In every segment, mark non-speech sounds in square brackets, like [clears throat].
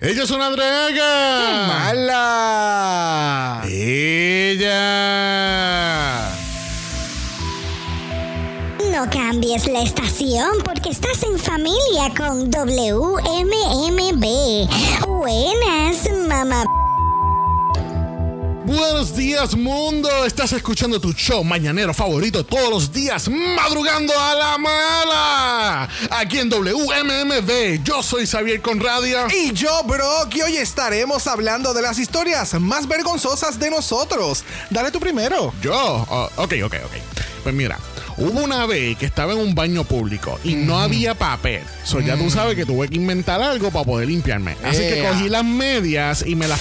Ella es una draga. ¡Mala! Ella. No cambies la estación porque estás en familia con WMMB. Buenas, mamá. Buenos días, mundo. Estás escuchando tu show mañanero favorito todos los días, madrugando a la mala. Aquí en WMMB. Yo soy Xavier Conradia. Y yo, Brock, y hoy estaremos hablando de las historias más vergonzosas de nosotros. Dale tú primero. Yo. Oh, ok, ok, ok. Pues mira. Hubo una vez que estaba en un baño público y no había papel. So ya tú sabes que tuve que inventar algo para poder limpiarme. Así que cogí las medias y me las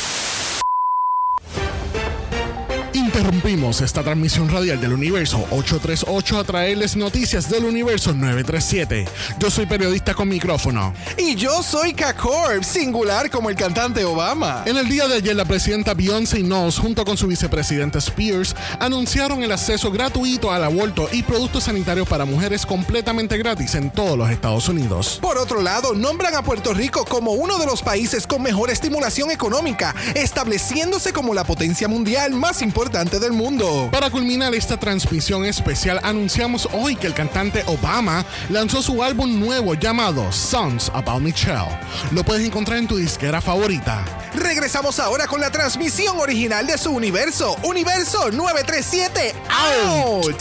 Interrumpimos esta transmisión radial del Universo 838 a traerles noticias del Universo 937. Yo soy periodista con micrófono. Y yo soy K-Corp, singular como el cantante Obama. En el día de ayer, la presidenta Beyoncé Knowles, junto con su vicepresidente Spears, anunciaron el acceso gratuito al aborto y productos sanitarios para mujeres completamente gratis en todos los Estados Unidos. Por otro lado, nombran a Puerto Rico como uno de los países con mejor estimulación económica, estableciéndose como la potencia mundial más importante del mundo. Para culminar esta transmisión especial, anunciamos hoy que el cantante Obama lanzó su álbum nuevo llamado Songs About Michelle. Lo puedes encontrar en tu disquera favorita. Regresamos ahora con la transmisión original de su universo, Universo 937 Out.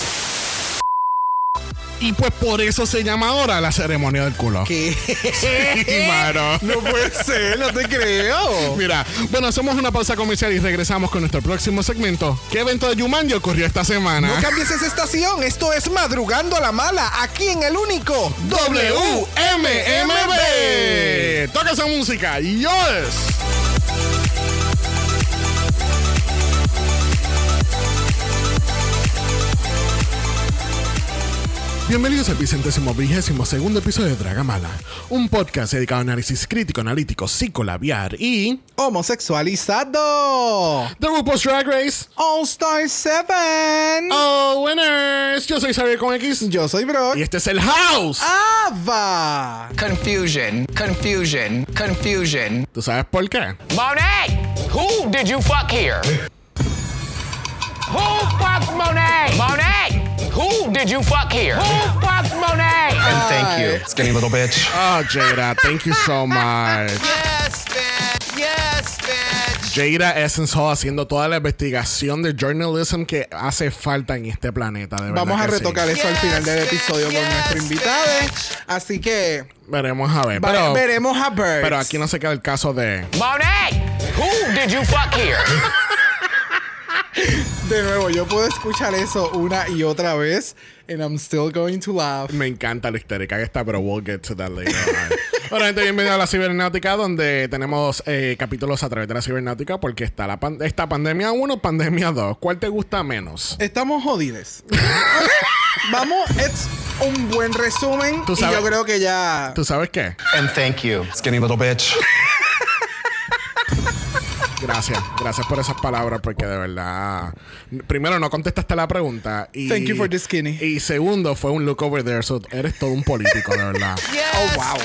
Y pues por eso se llama ahora la ceremonia del culo. ¿Qué? Sí, mano. No puede ser, no te creo. Mira, bueno, hacemos una pausa comercial y regresamos con nuestro próximo segmento. ¿Qué evento de Jumanji ocurrió esta semana? No cambies esa estación, esto es Madrugando a la Mala, aquí en el único WMMB. Toca esa música. Yes. Bienvenidos al vicentésimo vigésimo segundo episodio de Dragamala, un podcast dedicado a análisis crítico, analítico, psicolabiar y Homosexualizado. The RuPaul's Drag Race. All Star 7. Oh, winners! Yo soy Xavier con X Yo soy Brock. y este es el House. Ava. Confusion, confusion, confusion. ¿Tú sabes por qué? Monet! Who did you fuck here? Who fucked Monet? Monet! Who did you fuck here? Who fucked Monet? And thank you, skinny little bitch. Oh, Jada, thank you so much. Yes, bitch. Yes, bitch. Jada Essence Hall haciendo toda la investigación de journalism que hace falta en este planeta, de verdad. Vamos a que sí. retocar eso al final del Yes, episodio con nuestro invitado. bitch. Así que Veremos a ver. Pero, veremos a Birds. pero aquí no se queda el caso de. Monet! Who did you fuck here? [laughs] De nuevo, yo puedo escuchar eso una y otra vez. And I'm still going to laugh. Me encanta la histérica que está, pero we'll get to that later. [laughs] Bueno, gente, bienvenido a la cibernáutica, donde tenemos eh, capítulos a través de la cibernáutica, porque está la pan- esta pandemia 1, pandemia 2. ¿Cuál te gusta menos? Estamos jodidos. [laughs] Vamos, es un buen resumen. Tú y sabes- yo creo que ya. ¿Tú sabes qué? And thank you, skinny little bitch. [laughs] Gracias, gracias por esas palabras, porque de verdad. Primero, no contestaste la pregunta. Y, Thank you for the skinny. Y segundo, fue un look over there, so eres todo un político, de verdad. [laughs] Yes, Oh, wow.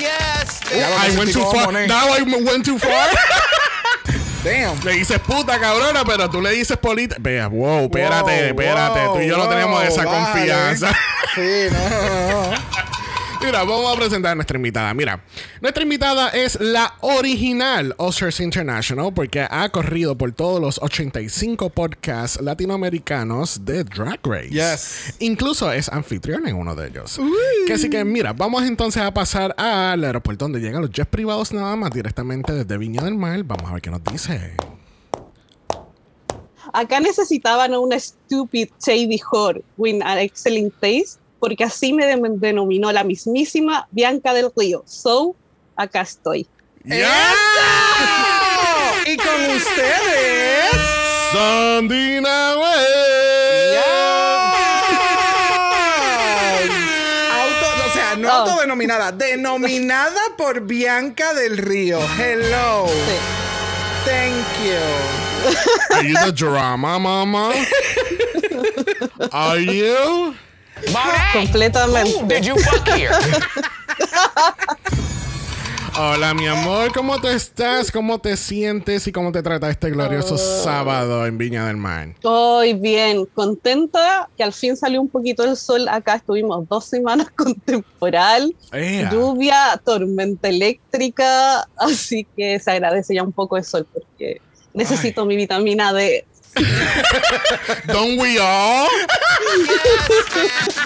Yes, I went too far. Monet. Now I went too far. [laughs] Damn. le dices puta cabrona, pero tú le dices política. Vea, wow, espérate, espérate. wow, tú y yo no tenemos esa vale. confianza. Sí, no, no, no. Mira, vamos a presentar a nuestra invitada. Mira, nuestra invitada es la original Oscars International porque ha corrido por todos los 85 podcasts latinoamericanos de Drag Race. Yes. Incluso es anfitrión en uno de ellos. Que así que, mira, vamos entonces a pasar al aeropuerto donde llegan los jets privados nada más directamente desde Viña del Mar. Vamos a ver qué nos dice. Acá necesitaban a una stupid shady whore with an excellent taste, porque así me de- denominó la mismísima Bianca del Río. So, acá estoy. ¡Yeah! Y con ustedes. Sandina Way. Auto, o sea, no Oh. autodenominada, denominada por Bianca del Río. Hello. Sí. Thank you. Are you the drama mama? Are you? Completamente. Who did you fuck here? Hola, mi amor, ¿cómo tú estás? ¿Cómo te sientes y cómo te trata este glorioso sábado en Viña del Mar? Estoy bien, contenta que al fin salió un poquito el sol. Acá estuvimos dos semanas [laughs] con temporal, Ea. lluvia, tormenta eléctrica, así que se agradece ya un poco el sol porque necesito mi vitamina D. [laughs] Don't we all?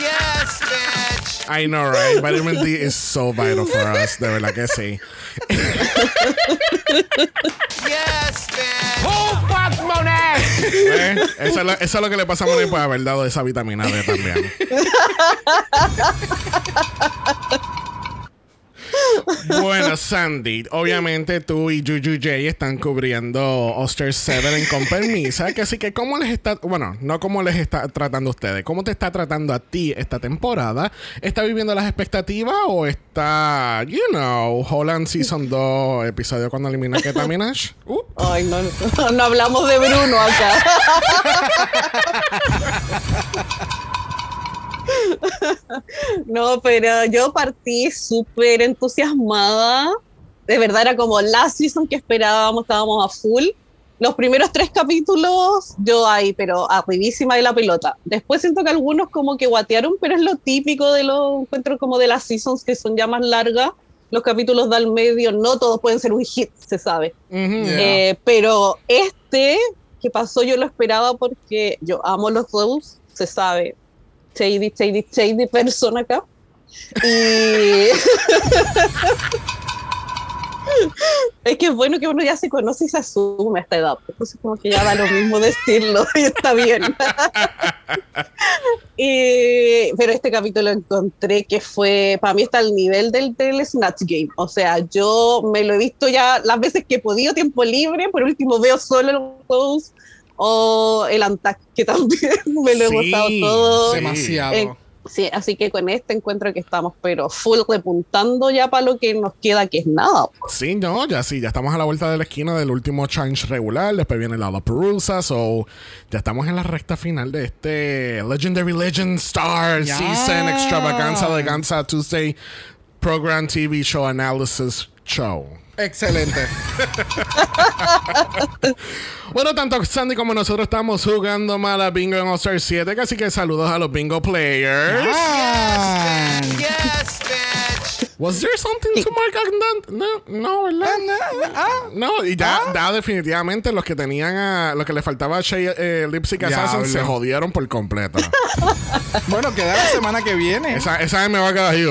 Yes, bitch. I know, right? Vitamin D is so vital for us. De verdad que sí. Yes, bitch. Who fucked Monet? ¿Eh? Eso, es lo, eso es lo que le pasa a Moni por haber dado esa vitamina D también. [laughs] Bueno, Sandy, obviamente tú y Juju J están cubriendo Oster 7 en Con Permisa, que así que ¿cómo les está, bueno, no cómo les está tratando a ustedes, cómo te está tratando a ti esta temporada? ¿Está viviendo las expectativas o está, you know, Holland Season 2, episodio cuando elimina Keta Minaj? Uh. Ay, no, no, no hablamos de Bruno acá. [laughs] No, pero yo partí súper entusiasmada. De verdad era como la season que esperábamos, estábamos a full. Los primeros tres capítulos, yo ahí, pero arribísima de la pelota. Después siento que algunos como que guatearon, pero es lo típico de los encuentros como de las seasons que son ya más largas. Los capítulos del medio, no todos pueden ser un hit, se sabe. Eh, pero este que pasó yo lo esperaba porque yo amo los Rose, se sabe. Shady, shady, shady persona acá. Y [laughs] es que es bueno que uno ya se conoce y se asume a esta edad. Entonces como que ya da lo mismo decirlo [laughs] y está bien. [laughs] Y- pero este capítulo encontré que fue, para mí está al nivel del, del Snatch Game. O sea, yo me lo he visto ya las veces que he podido, tiempo libre. Por último veo solo el Rose o el Antac, que también [laughs] me lo he Sí, gustado todo. sí. Demasiado. Eh, sí, así que con este encuentro que estamos, pero full repuntando ya para lo que nos queda, que es nada. Sí, no, ya sí, ya estamos a la vuelta de la esquina del último challenge regular, después viene la Perusa, so ya estamos en la recta final de este Legendary Legend Star. Season Extravaganza Eleganza Tuesday Program TV Show Analysis Show. Excelente. [laughs] Bueno, tanto Sandy como nosotros estamos jugando mala bingo en All Star 7, así que saludos a los bingo players. Ah. Yes, bitch. Was there something to mark that? No, no, ¿verdad? Ah. No, y ya, ya definitivamente los que tenían a. Los que le faltaba a Shea, eh, Assassin se jodieron por completo. [laughs] Bueno, queda la semana que viene. esa, esa me va a quedar ahí.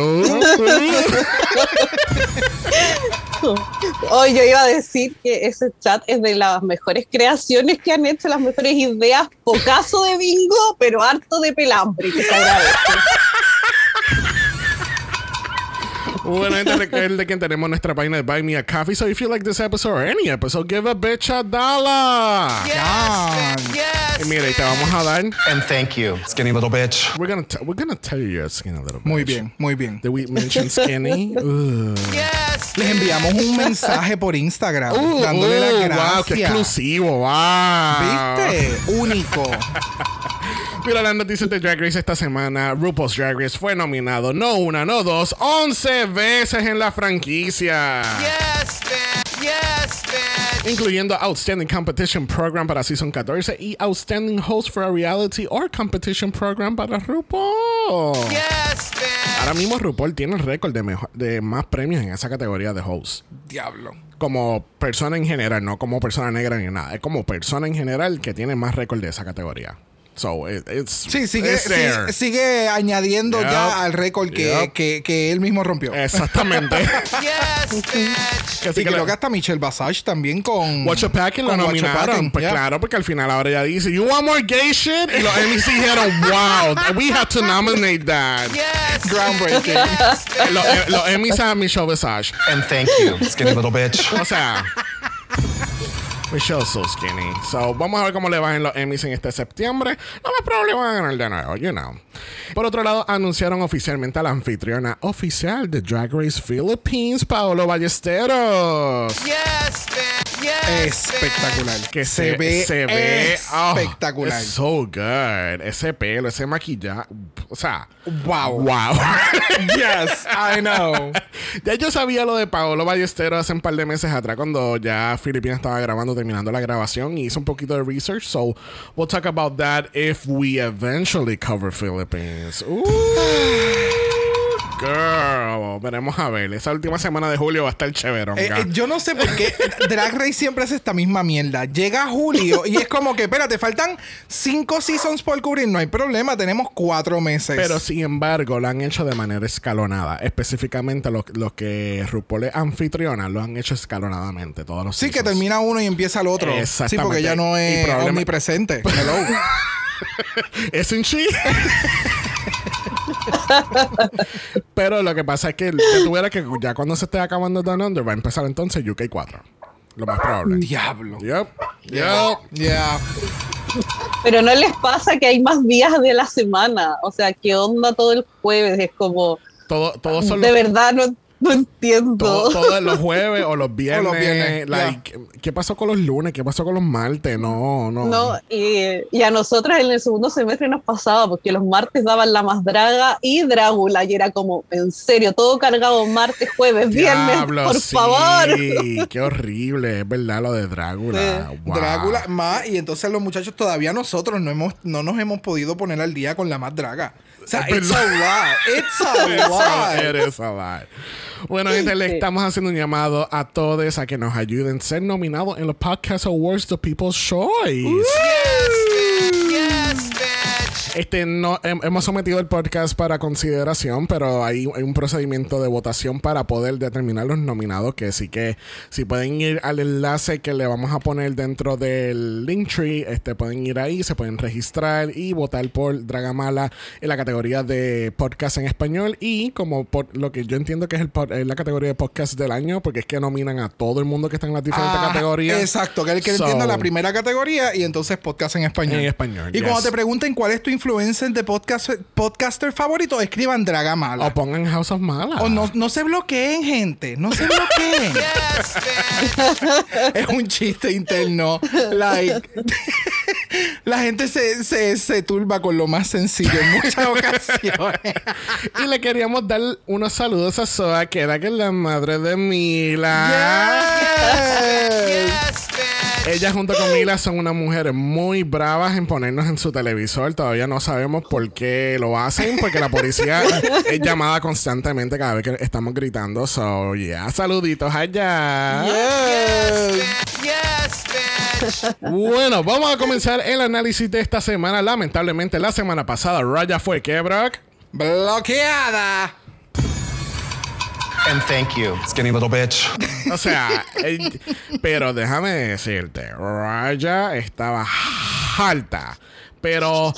Hoy yo iba a decir que ese chat es de las mejores creaciones que han hecho, las mejores ideas, pocaso de bingo, pero harto de pelambre, que se agradece. Bueno, gente, recuerden que tenemos nuestra página de Buy Me a Coffee. So if you like this episode or any episode, give a bitch a dollar. Yes, bitch. Yes. Y mira, y te vamos a dar. And thank you, skinny little bitch. We're gonna, t- we're gonna tell you your skin a little bit. Muy bien, muy bien. Did we mention skinny? Yes. Les enviamos un mensaje por Instagram Uh, dándole uh, las Wow, qué gracias. exclusivo. Wow. ¿Viste? Único. [laughs] Mira las noticias de Drag Race esta semana. RuPaul's Drag Race fue nominado no una, no dos, 11 veces en la franquicia. Yes, bitch. Yes, bitch. Incluyendo Outstanding Competition Program para Season 14 y Outstanding Host for a Reality or Competition Program para RuPaul. Yes, bitch. Ahora mismo RuPaul tiene el récord de, mejor- de más premios en esa categoría de host. Diablo. Como persona en general, no como persona negra ni nada. Es como persona en general que tiene más récord de esa categoría. So, it- it's, Sí, sigue, it's there. sigue, sigue añadiendo Yep. ya al récord que, Yep. que, que él mismo rompió. Exactamente. [laughs] Yes, [laughs] bitch. Y que creo la- que hasta Michelle Basage también con. Watch a Packing lo con Watch a nominaron. Pues yeah. claro, porque al final ahora ya dice, You want more gay shit? Y los Emmys dijeron, Wow, we had to nominate that. Yes. Groundbreaking. Eh, Los, los Emmys a Michelle Visage. And thank you, skinny little bitch. O sea, Michelle's so skinny. So, vamos a ver cómo le van en los Emmys en este septiembre. Lo más probable van a ganar de nuevo, you know. Por otro lado, anunciaron oficialmente a la anfitriona oficial de Drag Race Philippines, Paolo Ballesteros. Yes, bitch. Yes. espectacular. Que se, ve, se ve espectacular. so good. Ese pelo, ese maquillaje. O sea, wow. wow. [laughs] yes, I know. [laughs] ya yo sabía lo de Paolo Ballesteros hace un par de meses atrás cuando ya Filipinas estaba grabando, terminando la grabación y un poquito de research. So we'll talk about that if we eventually cover Philippines. [sighs] Ooh, girl. Veremos a ver. Esa última semana de julio va a estar chévere. Eh, eh, yo no sé por qué Drag Race siempre hace esta misma mierda. Llega julio y es como que, espérate, faltan cinco seasons por cubrir. No hay problema, tenemos cuatro meses. Pero sin embargo, lo han hecho de manera escalonada. Específicamente los, los que RuPaul es anfitriona lo han hecho escalonadamente. Todos los sí, que termina uno y empieza el otro. Sí, Exactamente. porque ya no es omnipresente. [laughs] Hello. es un chi. [laughs] [laughs] Pero lo que pasa es que ya tuviera que ya cuando se esté acabando Down Under va a empezar entonces UK 4. Lo más probable. Diablo. Yep. Yep. Yeah. Pero no les pasa que hay más días de la semana. O sea, ¿qué onda todo el jueves? Es como, Todo, todos son de los, verdad no, no entiendo. todo- [laughs] todos los jueves o los viernes. los viernes, like, ¿Qué pasó con los lunes? ¿Qué pasó con los martes? No, no. No, y, y a nosotras en el segundo semestre nos pasaba porque los martes daban la más draga y Drácula y era como, en serio, todo cargado martes, jueves, viernes, Diablo, por sí, favor. [laughs] Qué horrible, es verdad lo de Drácula. Wow. Drácula más y entonces los muchachos todavía nosotros no hemos no nos hemos podido poner al día con la más draga. O sea, Es it's a lot. It's a [laughs] lot. It is a lot. Bueno, gente, le estamos haciendo un llamado a todos a que nos ayuden a ser nominados en los Podcast Awards The People's Choice. Bitch. Este, no, hem- hemos sometido el podcast para consideración, pero hay, hay un procedimiento de votación para poder determinar los nominados. Que sí que si pueden ir al enlace que le vamos a poner dentro del Linktree, este, pueden ir ahí, se pueden registrar y votar por Dragamala en la categoría de podcast en español. Y como por lo que yo entiendo que es, el, es la categoría de podcast del año, porque es que nominan a todo el mundo que está en las diferentes Ah, categorías. Exacto, que el que So, entienda la primera categoría y entonces podcast en español. En español, Y yes. cuando te pregunten cuál es tu influencer de podcast, podcaster favorito, escriban Dragamala. O pongan House of Mala. O no, no se bloqueen, gente. No se bloqueen. [laughs] Yes, es un chiste interno. Like, [laughs] la gente se, se, se turba con lo más sencillo en muchas ocasiones. [laughs] Y le queríamos dar unos saludos a Soa, que era que es la madre de Mila. Yes. Ella junto con Mila son unas mujeres muy bravas en ponernos en su televisor. Todavía no sabemos por qué lo hacen, porque la policía [laughs] es llamada constantemente cada vez que estamos gritando. So, yeah, saluditos allá. Yes. Yes, bitch. Bueno, vamos a comenzar el análisis de esta semana. Lamentablemente, la semana pasada Raya fue, ¿qué, Brock? Bloqueada. And thank you, skinny little bitch. O sea, eh, pero déjame decirte, Raya estaba alta, pero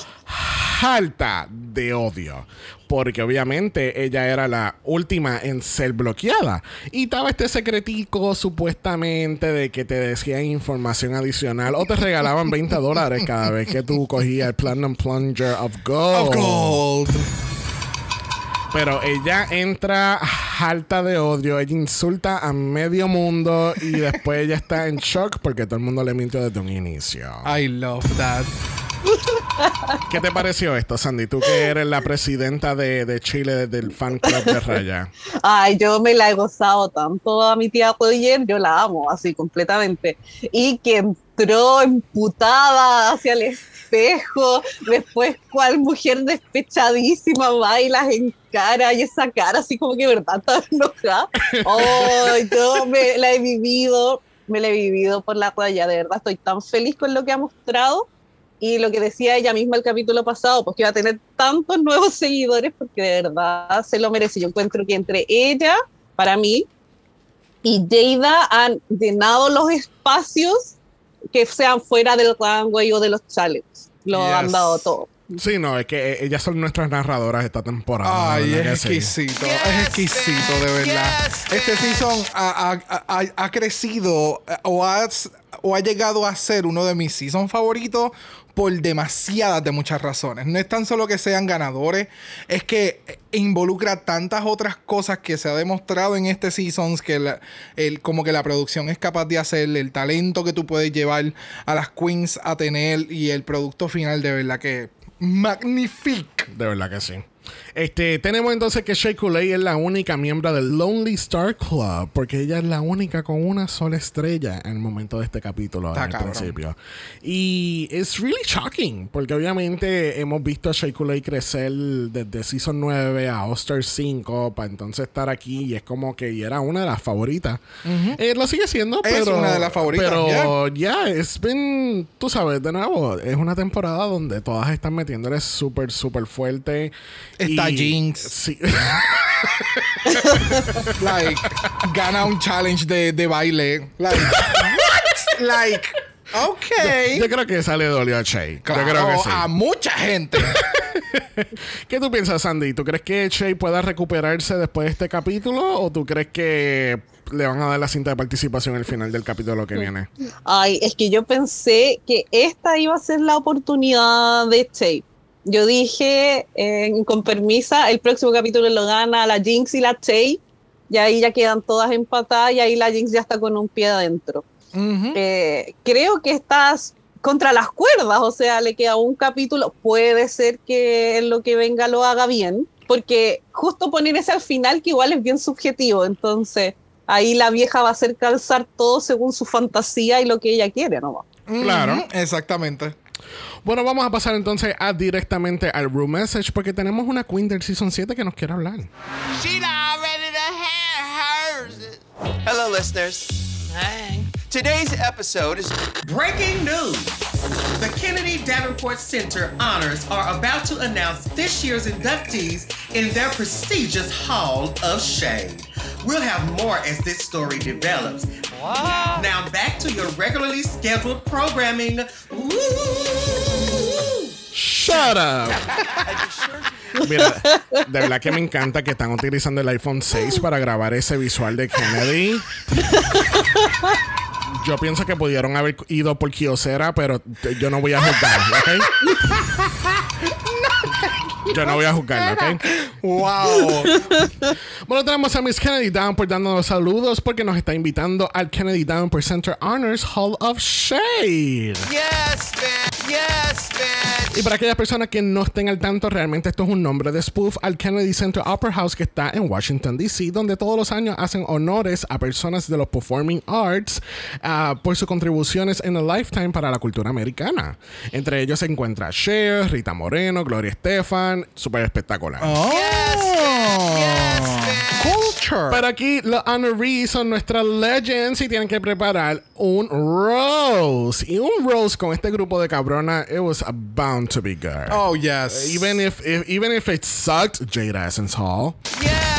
alta de odio. Porque obviamente ella era la última en ser bloqueada. Y estaba este secretico supuestamente de que te decían información adicional o te regalaban 20 dólares cada vez que tú cogías el Platinum Plunger of Gold. Of gold. Pero ella entra alta de odio, ella insulta a medio mundo y [laughs] después ella está en shock porque todo el mundo le mintió desde un inicio. I love that. [laughs] ¿Qué te pareció esto, Sandy? Tú que eres la presidenta de, de Chile del fan club de Raya. Ay, yo me la he gozado tanto a mi tía ayer, yo la amo así completamente. Y que entró emputada hacia el espejo, después cual mujer despechadísima va y las encara y esa cara así como que verdad [laughs] está enojada. Oh, yo me la he vivido, me la he vivido por la raya, de verdad estoy tan feliz con lo que ha mostrado. Y lo que decía ella misma el capítulo pasado, pues que iba a tener tantos nuevos seguidores porque de verdad se lo merece. Yo encuentro que entre ella, para mí, y Jada han llenado los espacios que sean fuera del runway o de los challenges. Lo Yes. han dado todo. Sí, no, es que eh, ellas son nuestras narradoras esta temporada. Ay, es exquisito, Yes, es exquisito, de verdad. yes, este season ha, ha- ha- ha crecido eh, o ha, o ha llegado a ser uno de mis seasons favoritos por demasiadas de muchas razones. No es tan solo que sean ganadores, es que involucra tantas otras cosas que se ha demostrado en este season que el, como que la producción es capaz de hacer, el talento que tú puedes llevar a las queens a tener y el producto final de verdad que magnifique. De verdad que sí. Este, tenemos entonces que Shea Coulee es la única miembro del Lonely Star Club, porque ella es la única con una sola estrella en el momento de este capítulo, Está cabrón. principio. Y es really shocking, porque obviamente hemos visto a Shea Coulee crecer desde Season 9 a All-Star 5, para entonces estar aquí, y es como que era una de las favoritas. Eh, lo sigue siendo, Es pero... una de las favoritas, Pero ya, es been, tú sabes, de nuevo, es una temporada donde todas están metiéndole súper, súper fuerte. Está Y- Jinx. Sí. [laughs] like gana un challenge de, de baile. Like, what? Like, okay. Yo creo que sale dolió a Shay. Claro, Yo creo que sí. a mucha gente. [laughs] ¿Qué tú piensas, Sandy? ¿Tú crees que Shay pueda recuperarse después de este capítulo? ¿O tú crees que le van a dar la cinta de participación al final del capítulo que viene? Ay, es que yo pensé que esta iba a ser la oportunidad de Che. Yo dije, eh, con permisa, el próximo capítulo lo gana la Jinx y la Che. Y ahí ya quedan todas empatadas y ahí la Jinx ya está con un pie adentro. Eh, creo que estás contra las cuerdas, o sea, le queda un capítulo. Puede ser que en lo que venga lo haga bien, porque justo poner ese al final, que igual es bien subjetivo, entonces ahí la vieja va a hacer calzar todo según su fantasía y lo que ella quiere, ¿no? Claro. Exactamente. Bueno, vamos a pasar entonces a directamente al Room Message porque tenemos una Queen del Season 7 que nos quiere hablar. She done ready to have hers. Hello, listeners. Hey. Today's episode is Breaking news! The Kennedy Davenport Center Honors are about to announce this year's inductees in their prestigious Hall of Shame. We'll have more as this story develops. Now back to your regularly scheduled programming. Ooh. Shut up. [laughs] Mira, de verdad que me encanta que están utilizando el iPhone 6 para grabar ese visual de Kennedy. Yo pienso que pudieron haber ido por Kiosera, pero yo no voy a juzgar, ¿ok? Yo no voy a juzgar, ¿ok? Wow. Bueno, tenemos a Miss Kennedy Downport dándonos saludos porque nos está invitando al Kennedy Downport Center Honors Hall of Shade. yes, bitch. Yes, bitch. Y para aquellas personas que no estén al tanto, realmente esto es un nombre de spoof al Kennedy Center Opera House que está en Washington, D.C., donde todos los años hacen honores a personas de los performing arts ah, por sus contribuciones en el lifetime para la cultura americana. Entre ellos se encuentra Cher, Rita Moreno, Gloria Estefan, súper espectacular. Oh. Culture. Pero aquí los honorees son nuestras legends y tienen que preparar un rose. Y un rose con este grupo de cabrona, it was bound to be good. oh, yes. Even if, if even if it sucked, Jade Essence Hall. Yes, bitch.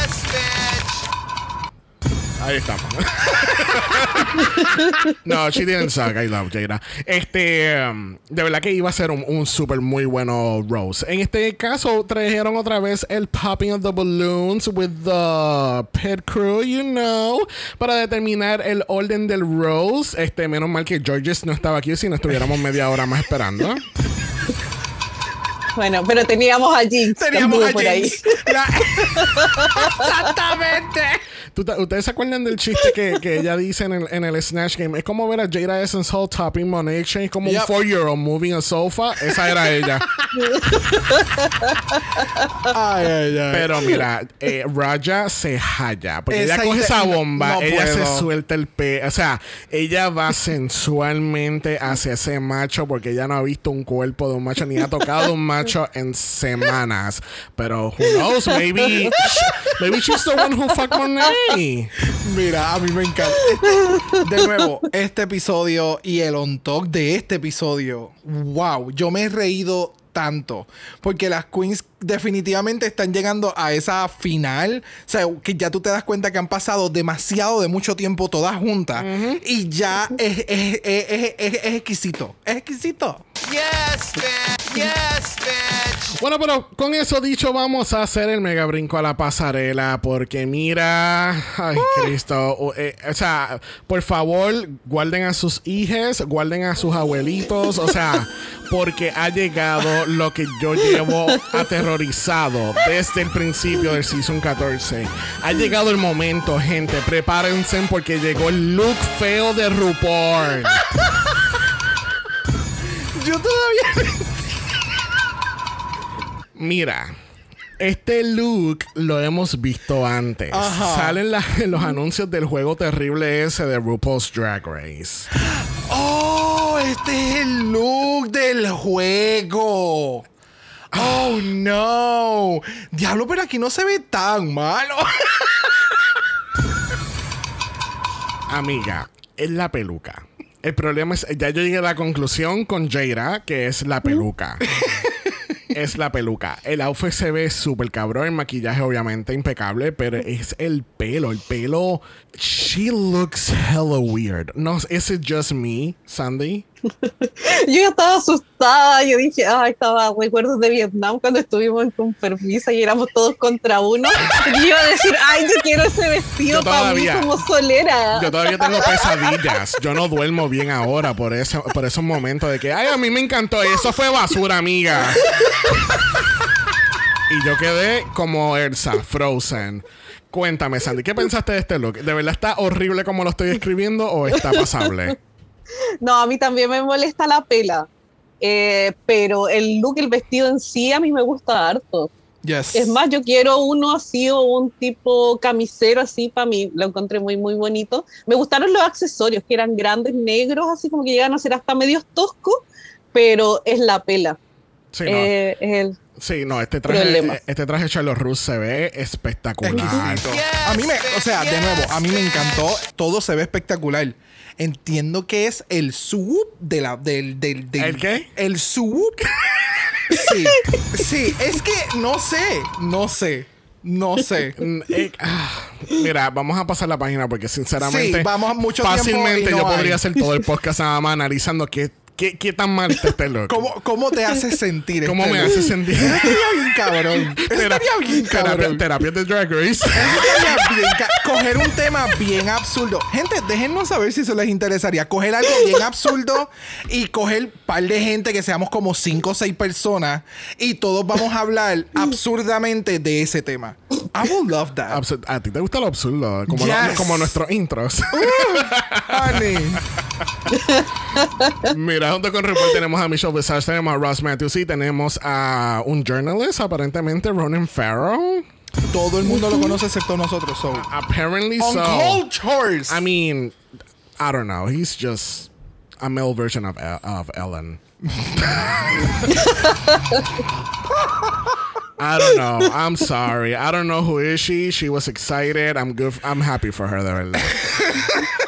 Ahí estamos. [laughs] no, she didn't suck. I love Jada. Este, um, de verdad que iba a ser un, un súper muy bueno Rose. En este caso, trajeron otra vez el popping of the balloons with the pit crew, you know, para determinar el orden del Rose. Este, menos mal que Georges no estaba aquí, si no estuviéramos media hora más esperando. Bueno, pero teníamos a Jinx. Teníamos a. Jinx. La- [laughs] Exactamente. ¿Tú te- ¿Ustedes se acuerdan del chiste que, que ella dice en el, en el Snatch Game? Es como ver a Jada Essence Hall topping Monet Exchange como Yep. un four-year-old moving a sofa. Esa era ella. [laughs] Ay, ay, ay. Pero mira, eh, Raja se halla. Porque Esa ella coge esa bomba, no ella se suelta el pe. O sea, ella va sensualmente hacia ese macho porque ella no ha visto un cuerpo de un macho ni ha tocado un macho en semanas. Pero who knows? Maybe, maybe she's the one who fucked Mira, a mí me encanta. Este- de nuevo, este episodio y el on talk de este episodio. Wow, yo me he reído tanto. Porque las queens definitivamente están llegando a esa final. O sea, que ya tú te das cuenta que han pasado demasiado de mucho tiempo todas juntas. Y ya es, es- es- es- es- es exquisito. Es exquisito. Yes, bitch. Yes, bitch. Bueno, pero con eso dicho, vamos a hacer el mega brinco a la pasarela. Porque mira, ay, Cristo. o, eh, o sea, por favor, guarden a sus hijas, guarden a sus abuelitos. O sea, [laughs] porque ha llegado lo que yo llevo aterrorizado desde el principio del season 14. Ha llegado el momento, gente. Prepárense porque llegó el look feo de RuPaul. [laughs] Yo todavía. Mira, este look lo hemos visto antes. Ajá. Salen la- [laughs] los anuncios del juego terrible ese de RuPaul's Drag Race. Oh, este es el look del juego. Oh, no. Diablo, pero aquí no se ve tan malo. [laughs] Amiga, es la peluca. El problema es, ya yo llegué a la conclusión con Jaira, que es la peluca. [laughs] es la peluca. El outfit se ve súper cabrón, el maquillaje obviamente impecable, pero es el pelo, el pelo... She looks hella weird. No, ¿is it just me, Sandy? [laughs] Yo ya estaba asustada, yo dije, ah, estaba recuerdos de Vietnam cuando estuvimos con permiso y éramos todos contra uno. Y yo iba a decir, ay, yo quiero ese vestido para mí como solera. Yo todavía tengo pesadillas. Yo no duermo bien ahora por, eso, por esos momentos de que, ay, a mí me encantó. Eso fue basura, amiga. [laughs] Y yo quedé como Elsa, Frozen. Cuéntame, Sandy, ¿qué pensaste de este look? ¿De verdad está horrible como lo estoy escribiendo o está pasable? No, a mí también me molesta la pela. Eh, pero el look, el vestido en sí, a mí me gusta harto. Yes. Es más, yo quiero uno así o un tipo camisero así para mí. Lo encontré muy, muy bonito. Me gustaron los accesorios, que eran grandes, negros, así como que llegan a ser hasta medios toscos, pero es la pela. Sí, no. Eh, es el, Sí, no, este traje, Problema. este traje de Charlotte Russe se ve espectacular. Exquisito. A mí me, o sea, de nuevo, a mí me encantó. Todo se ve espectacular. Entiendo que es el swoop de la, del, del, del- ¿El qué? El swoop. Sí, sí, es que no sé, no sé, no sé. Mm, eh, ah, mira, vamos a pasar la página porque sinceramente Sí, vamos mucho tiempo fácilmente no yo podría hacer todo el podcast nada más analizando qué, qué, qué tan mal está este look. ¿Cómo, cómo te hace sentir ¿Cómo este me hace sentir? Estaría bien cabrón. Estaría bien terapia, cabrón. terapia de Drag Race. Estaría bien coger un tema bien absurdo. Gente, déjennos saber si eso les interesaría. Coger algo bien absurdo y coger par de gente que seamos como cinco o seis personas y todos vamos a hablar absurdamente de ese tema. I would love that. Absur- a ti te gusta lo absurdo, como, lo- como nuestros intros. Honey. Mira, junto con RuPaul tenemos a Michelle Visage, tenemos a Ross Matthews y tenemos a un journalist, aparentemente Ronan Farrow. Todo el mundo lo conoce excepto nosotros. So. Apparently On so. cultures. I mean, I don't know. He's just a male version of, El- of Ellen. I don't know. I'm sorry. I don't know who is she. She was excited. I'm good. I'm happy for her. [laughs]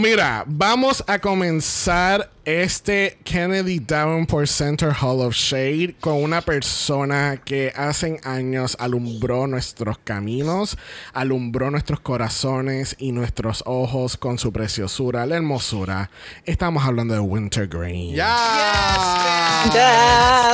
Mira, vamos a comenzar este Kennedy Davenport Center Hall of Shade con una persona que hace años alumbró nuestros caminos, alumbró nuestros corazones y nuestros ojos con su preciosura, la hermosura. Estamos hablando de Wintergreen. Ya.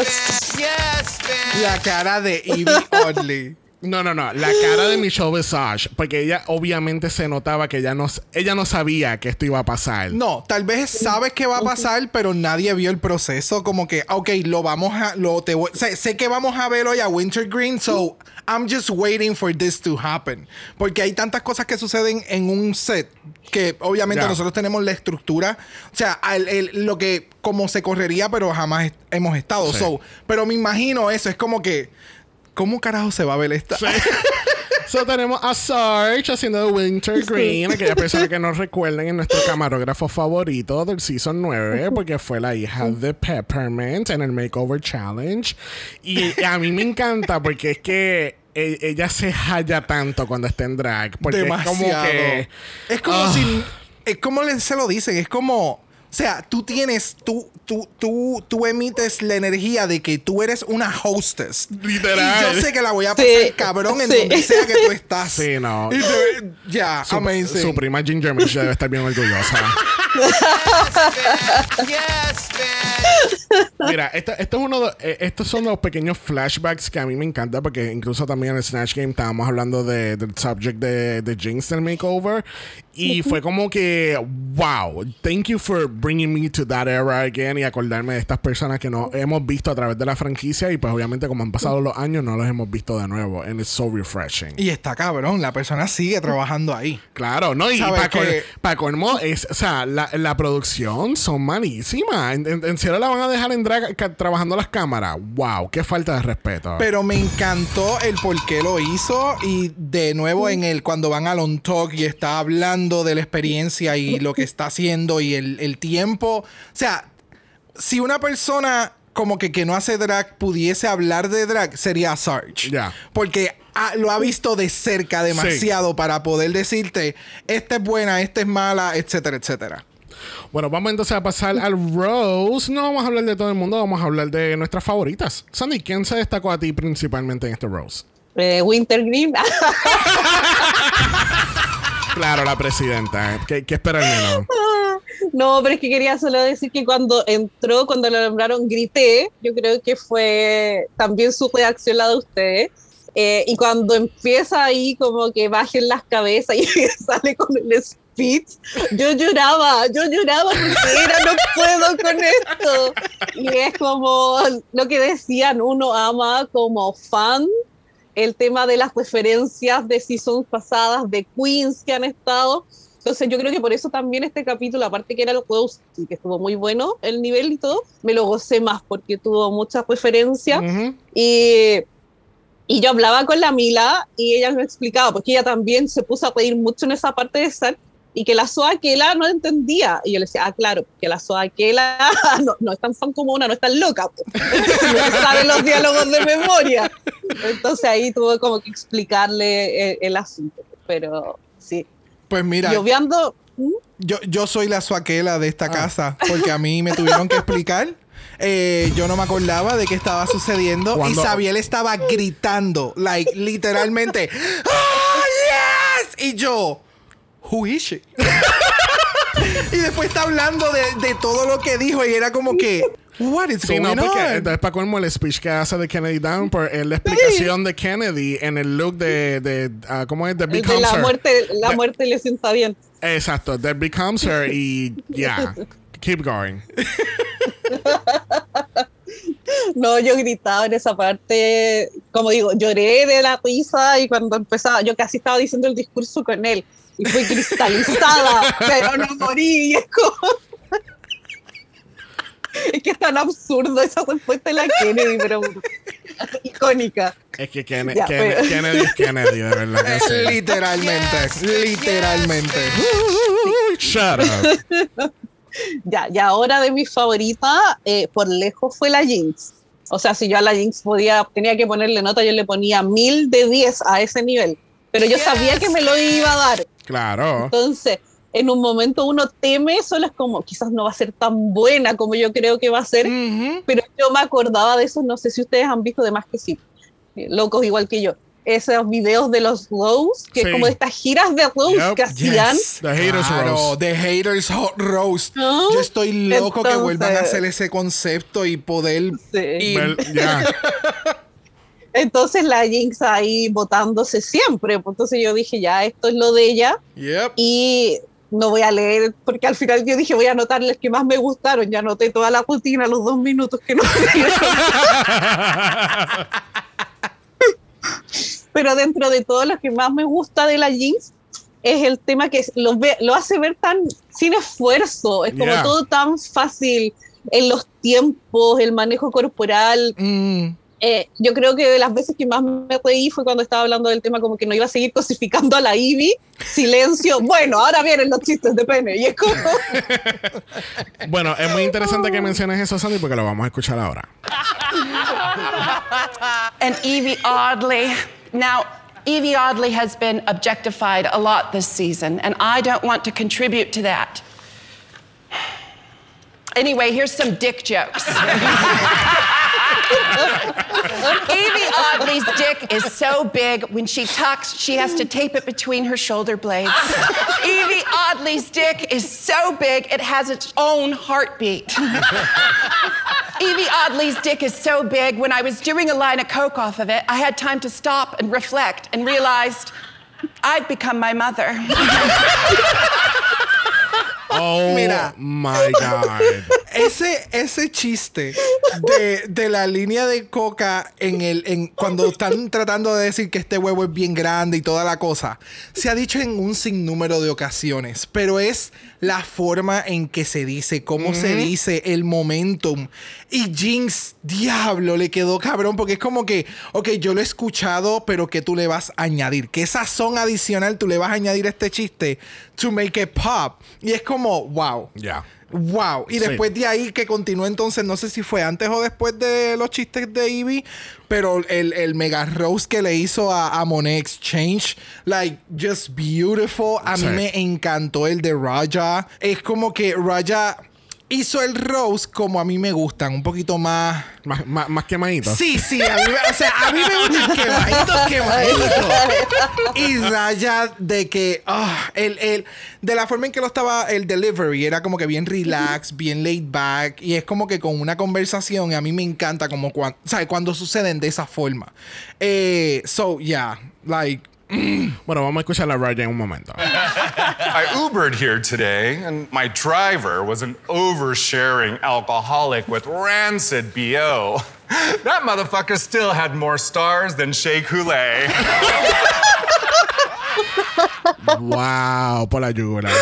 Yes. Yes, bitch. La cara de Evie Oddly. No, no, no. La cara de Michelle Visage, porque ella obviamente se notaba que ella no, ella no sabía que esto iba a pasar. No, tal vez sabes que va a pasar, pero nadie vio el proceso. Como que, ok, lo vamos a. Lo, te voy- sé, sé que vamos a ver hoy a Wintergreen, so I'm just waiting for this to happen. Porque hay tantas cosas que suceden en un set que obviamente Ya. nosotros tenemos la estructura. O sea, al- el- lo que como se correría, pero jamás hemos estado. Sí. So, pero me imagino eso. Es como que. ¿Cómo carajo se va a ver esta? Sí. [laughs] So tenemos a Sarge haciendo de Wintergreen, aquella persona que nos recuerden en nuestro camarógrafo favorito del season 9, porque fue la hija de Peppermint en el Makeover Challenge. Y a mí me encanta porque es que e- ella se halla tanto cuando está en drag. Porque Demasiado. es como que. Es como Ah. si. Es como se lo dicen. Es como. O sea, tú tienes. Tú, tú, tú, tú emites la energía de que tú eres una hostess. Literal. Y yo sé que la voy a pasar Sí. cabrón en Sí. donde sea que tú [laughs] estás. Sí, no. Ya, Su, amazing. su prima Ginger Mitch debe estar bien orgullosa. [laughs] Yes, bitch. Mira, esto, esto es uno de, eh, estos son los pequeños flashbacks que a mí me encanta porque incluso también en el Snatch Game estábamos hablando de, del subject de, de Jinx del makeover y fue como que, wow, thank you for bringing me to that era again y acordarme de estas personas que no hemos visto a través de la franquicia y pues obviamente como han pasado los años no los hemos visto de nuevo and it's so refreshing. Y está cabrón, la persona sigue trabajando ahí. Claro, ¿no? Y ¿Sabes para que- colmo, es, o sea, la, la producción son malísimas. En, en, en serio la van a dejar en drag trabajando las cámaras. Wow, qué falta de respeto. Pero me encantó el por qué lo hizo. Y de nuevo en el cuando van al on talk y está hablando de la experiencia y lo que está haciendo y el, el tiempo. O sea, si una persona como que, que no hace drag pudiese hablar de drag, sería Sarge. Ya. Porque ha- lo ha visto de cerca demasiado para poder decirte, esta es buena, esta es mala, etcétera, etcétera. Bueno, vamos entonces a pasar al Rose. No vamos a hablar de todo el mundo, vamos a hablar de nuestras favoritas. Sandy, ¿quién se destacó a ti principalmente en este Rose? Eh, Wintergreen. Claro, la presidenta. ¿Qué, qué espera el menos? [laughs] No, pero es que quería solo decir que cuando entró, cuando lo nombraron, grité. Yo creo que fue también su reacción la de ustedes. Eh, y cuando empieza ahí como que bajen las cabezas y [laughs] sale con el speech, yo lloraba, yo lloraba porque era, no puedo con esto. Y es como lo que decían, uno ama como fan el tema de las referencias de seasons pasadas, de queens que han estado. Entonces yo creo que por eso también este capítulo, aparte que era el y que estuvo muy bueno el nivel y todo, me lo gocé más porque tuvo muchas referencias Ujú. y, y yo hablaba con la Mila y ella me explicaba, porque ella también se puso a reír mucho en esa parte de Sar y que la Soaquela no entendía. Y yo le decía, ah, claro, que la Soaquela [laughs] no, no es tan fan como una, no es tan loca. [laughs] no sabe los diálogos de memoria. Entonces ahí tuve como que explicarle el, el asunto. Pero sí. Pues mira, Y obviando, yo, yo soy la suaquela de esta casa porque a mí me tuvieron que explicar. Eh, yo no me acordaba de qué estaba sucediendo Cuando- y Sabiel estaba gritando, like, literalmente, ¡Oh, [laughs] yes! Y yo, who is she? [laughs] y después está hablando de, de todo lo que dijo y era como que, what is Sí, going no, porque on? entonces para colmo el speech que hace de Kennedy Downpour es la explicación de Kennedy en el look de, de ah, ¿cómo es? The el de la Her. muerte, la De- muerte le sienta bien. Exacto, The Becomes Her y yeah, [laughs] keep going. [laughs] No, yo gritaba en esa parte, como digo, lloré de la risa y cuando empezaba, yo casi estaba diciendo el discurso con él y fui cristalizada, pero no morí. Y es como. Es que es tan absurdo esa respuesta de la Kennedy, pero icónica. Es que Ken- Ya, Ken- pero- Kennedy es Kennedy, de verdad que [laughs] sí. Literalmente, literalmente. Shut up. Ya, y ahora de mi favorita, eh, por lejos fue la Jinx. O sea, si yo a la Jinx podía, tenía que ponerle nota, yo le ponía mil de 10 a ese nivel. Pero yo sabía que me lo iba a dar. Claro. Entonces, en un momento uno teme, solo es como, quizás no va a ser tan buena como yo creo que va a ser, Ujú. pero yo me acordaba de eso, no sé si ustedes han visto, de más que sí, eh, locos igual que yo, esos videos de los Rose, que Sí. es como de estas giras de Rose Yep. que hacían. Yes. The Haters Claro, Roast. The Haters Hot Roast. ¿No? Yo estoy loco que Entonces- vuelvan a hacer ese concepto y poder Sí. ir. Well, ya. [laughs] Entonces la Jinx ahí votándose siempre, entonces yo dije, ya, esto es lo de ella, Yep. y no voy a leer, porque al final yo dije, voy a anotar las que más me gustaron, ya anoté toda la rutina, los dos minutos que no [laughs] pero dentro de todo lo que más me gusta de la Jinx es el tema que lo, ve, lo hace ver tan sin esfuerzo, es como Yeah. todo tan fácil en los tiempos, el manejo corporal. Mm. Eh, yo creo que de las veces que más me reí fue cuando estaba hablando del tema como que no iba a seguir cosificando a la Ivy. Silencio. Bueno, ahora vienen los chistes de pene. Y es como... [laughs] Bueno, es muy interesante que menciones eso, Sandy, porque lo vamos a escuchar ahora. and Evie Oddly. Now, Evie Oddly has been objectified a lot this season, and I don't want to contribute to that. Anyway, here's some dick jokes. [laughs] Evie Oddly's dick is so big, when she tucks, she has to tape it between her shoulder blades. Evie Oddly's dick is so big, it has its own heartbeat. Evie Oddly's dick is so big, when I was doing a line of coke off of it, I had time to stop and reflect and realized I've become my mother. Oh Mira. my God. ese, ese chiste de, de la línea de coca en el en cuando están tratando de decir que este huevo es bien grande y toda la cosa se ha dicho en un sinnúmero de ocasiones pero es la forma en que se dice cómo se dice el momentum y Jinx diablo le quedó cabrón porque es como que ok yo lo he escuchado pero que tú le vas a añadir qué sazón adicional tú le vas a añadir a este chiste to make it pop y es como wow Ya. Wow. Y Sí. después de ahí que continuó entonces, no sé si fue antes o después de los chistes de Ivy, pero el, el mega roast que le hizo a, a Monet Exchange, like, just beautiful. A Sí. mí me encantó el de Raja. Es como que Raja hizo el roast como a mí me gustan, un poquito más... Más, más, más quemadito. Sí, sí, a mí, me- o sea, a mí me gustan quemaditos, quemaditos. [laughs] Y Raya de que, ah, el, el, de la forma en que lo estaba el delivery, era como que bien relax, bien laid back, y es como que con una conversación, y a mí me encanta como cuando, ¿sabes? Cuando suceden de esa forma. Eh, so, yeah, like, Mm. Bueno, vamos a escuchar a Raya en un momento. I Ubered here today, and my driver was an oversharing alcoholic with rancid BO. That motherfucker still had more stars than Shea Coulee. [laughs] Wow, por la yugular.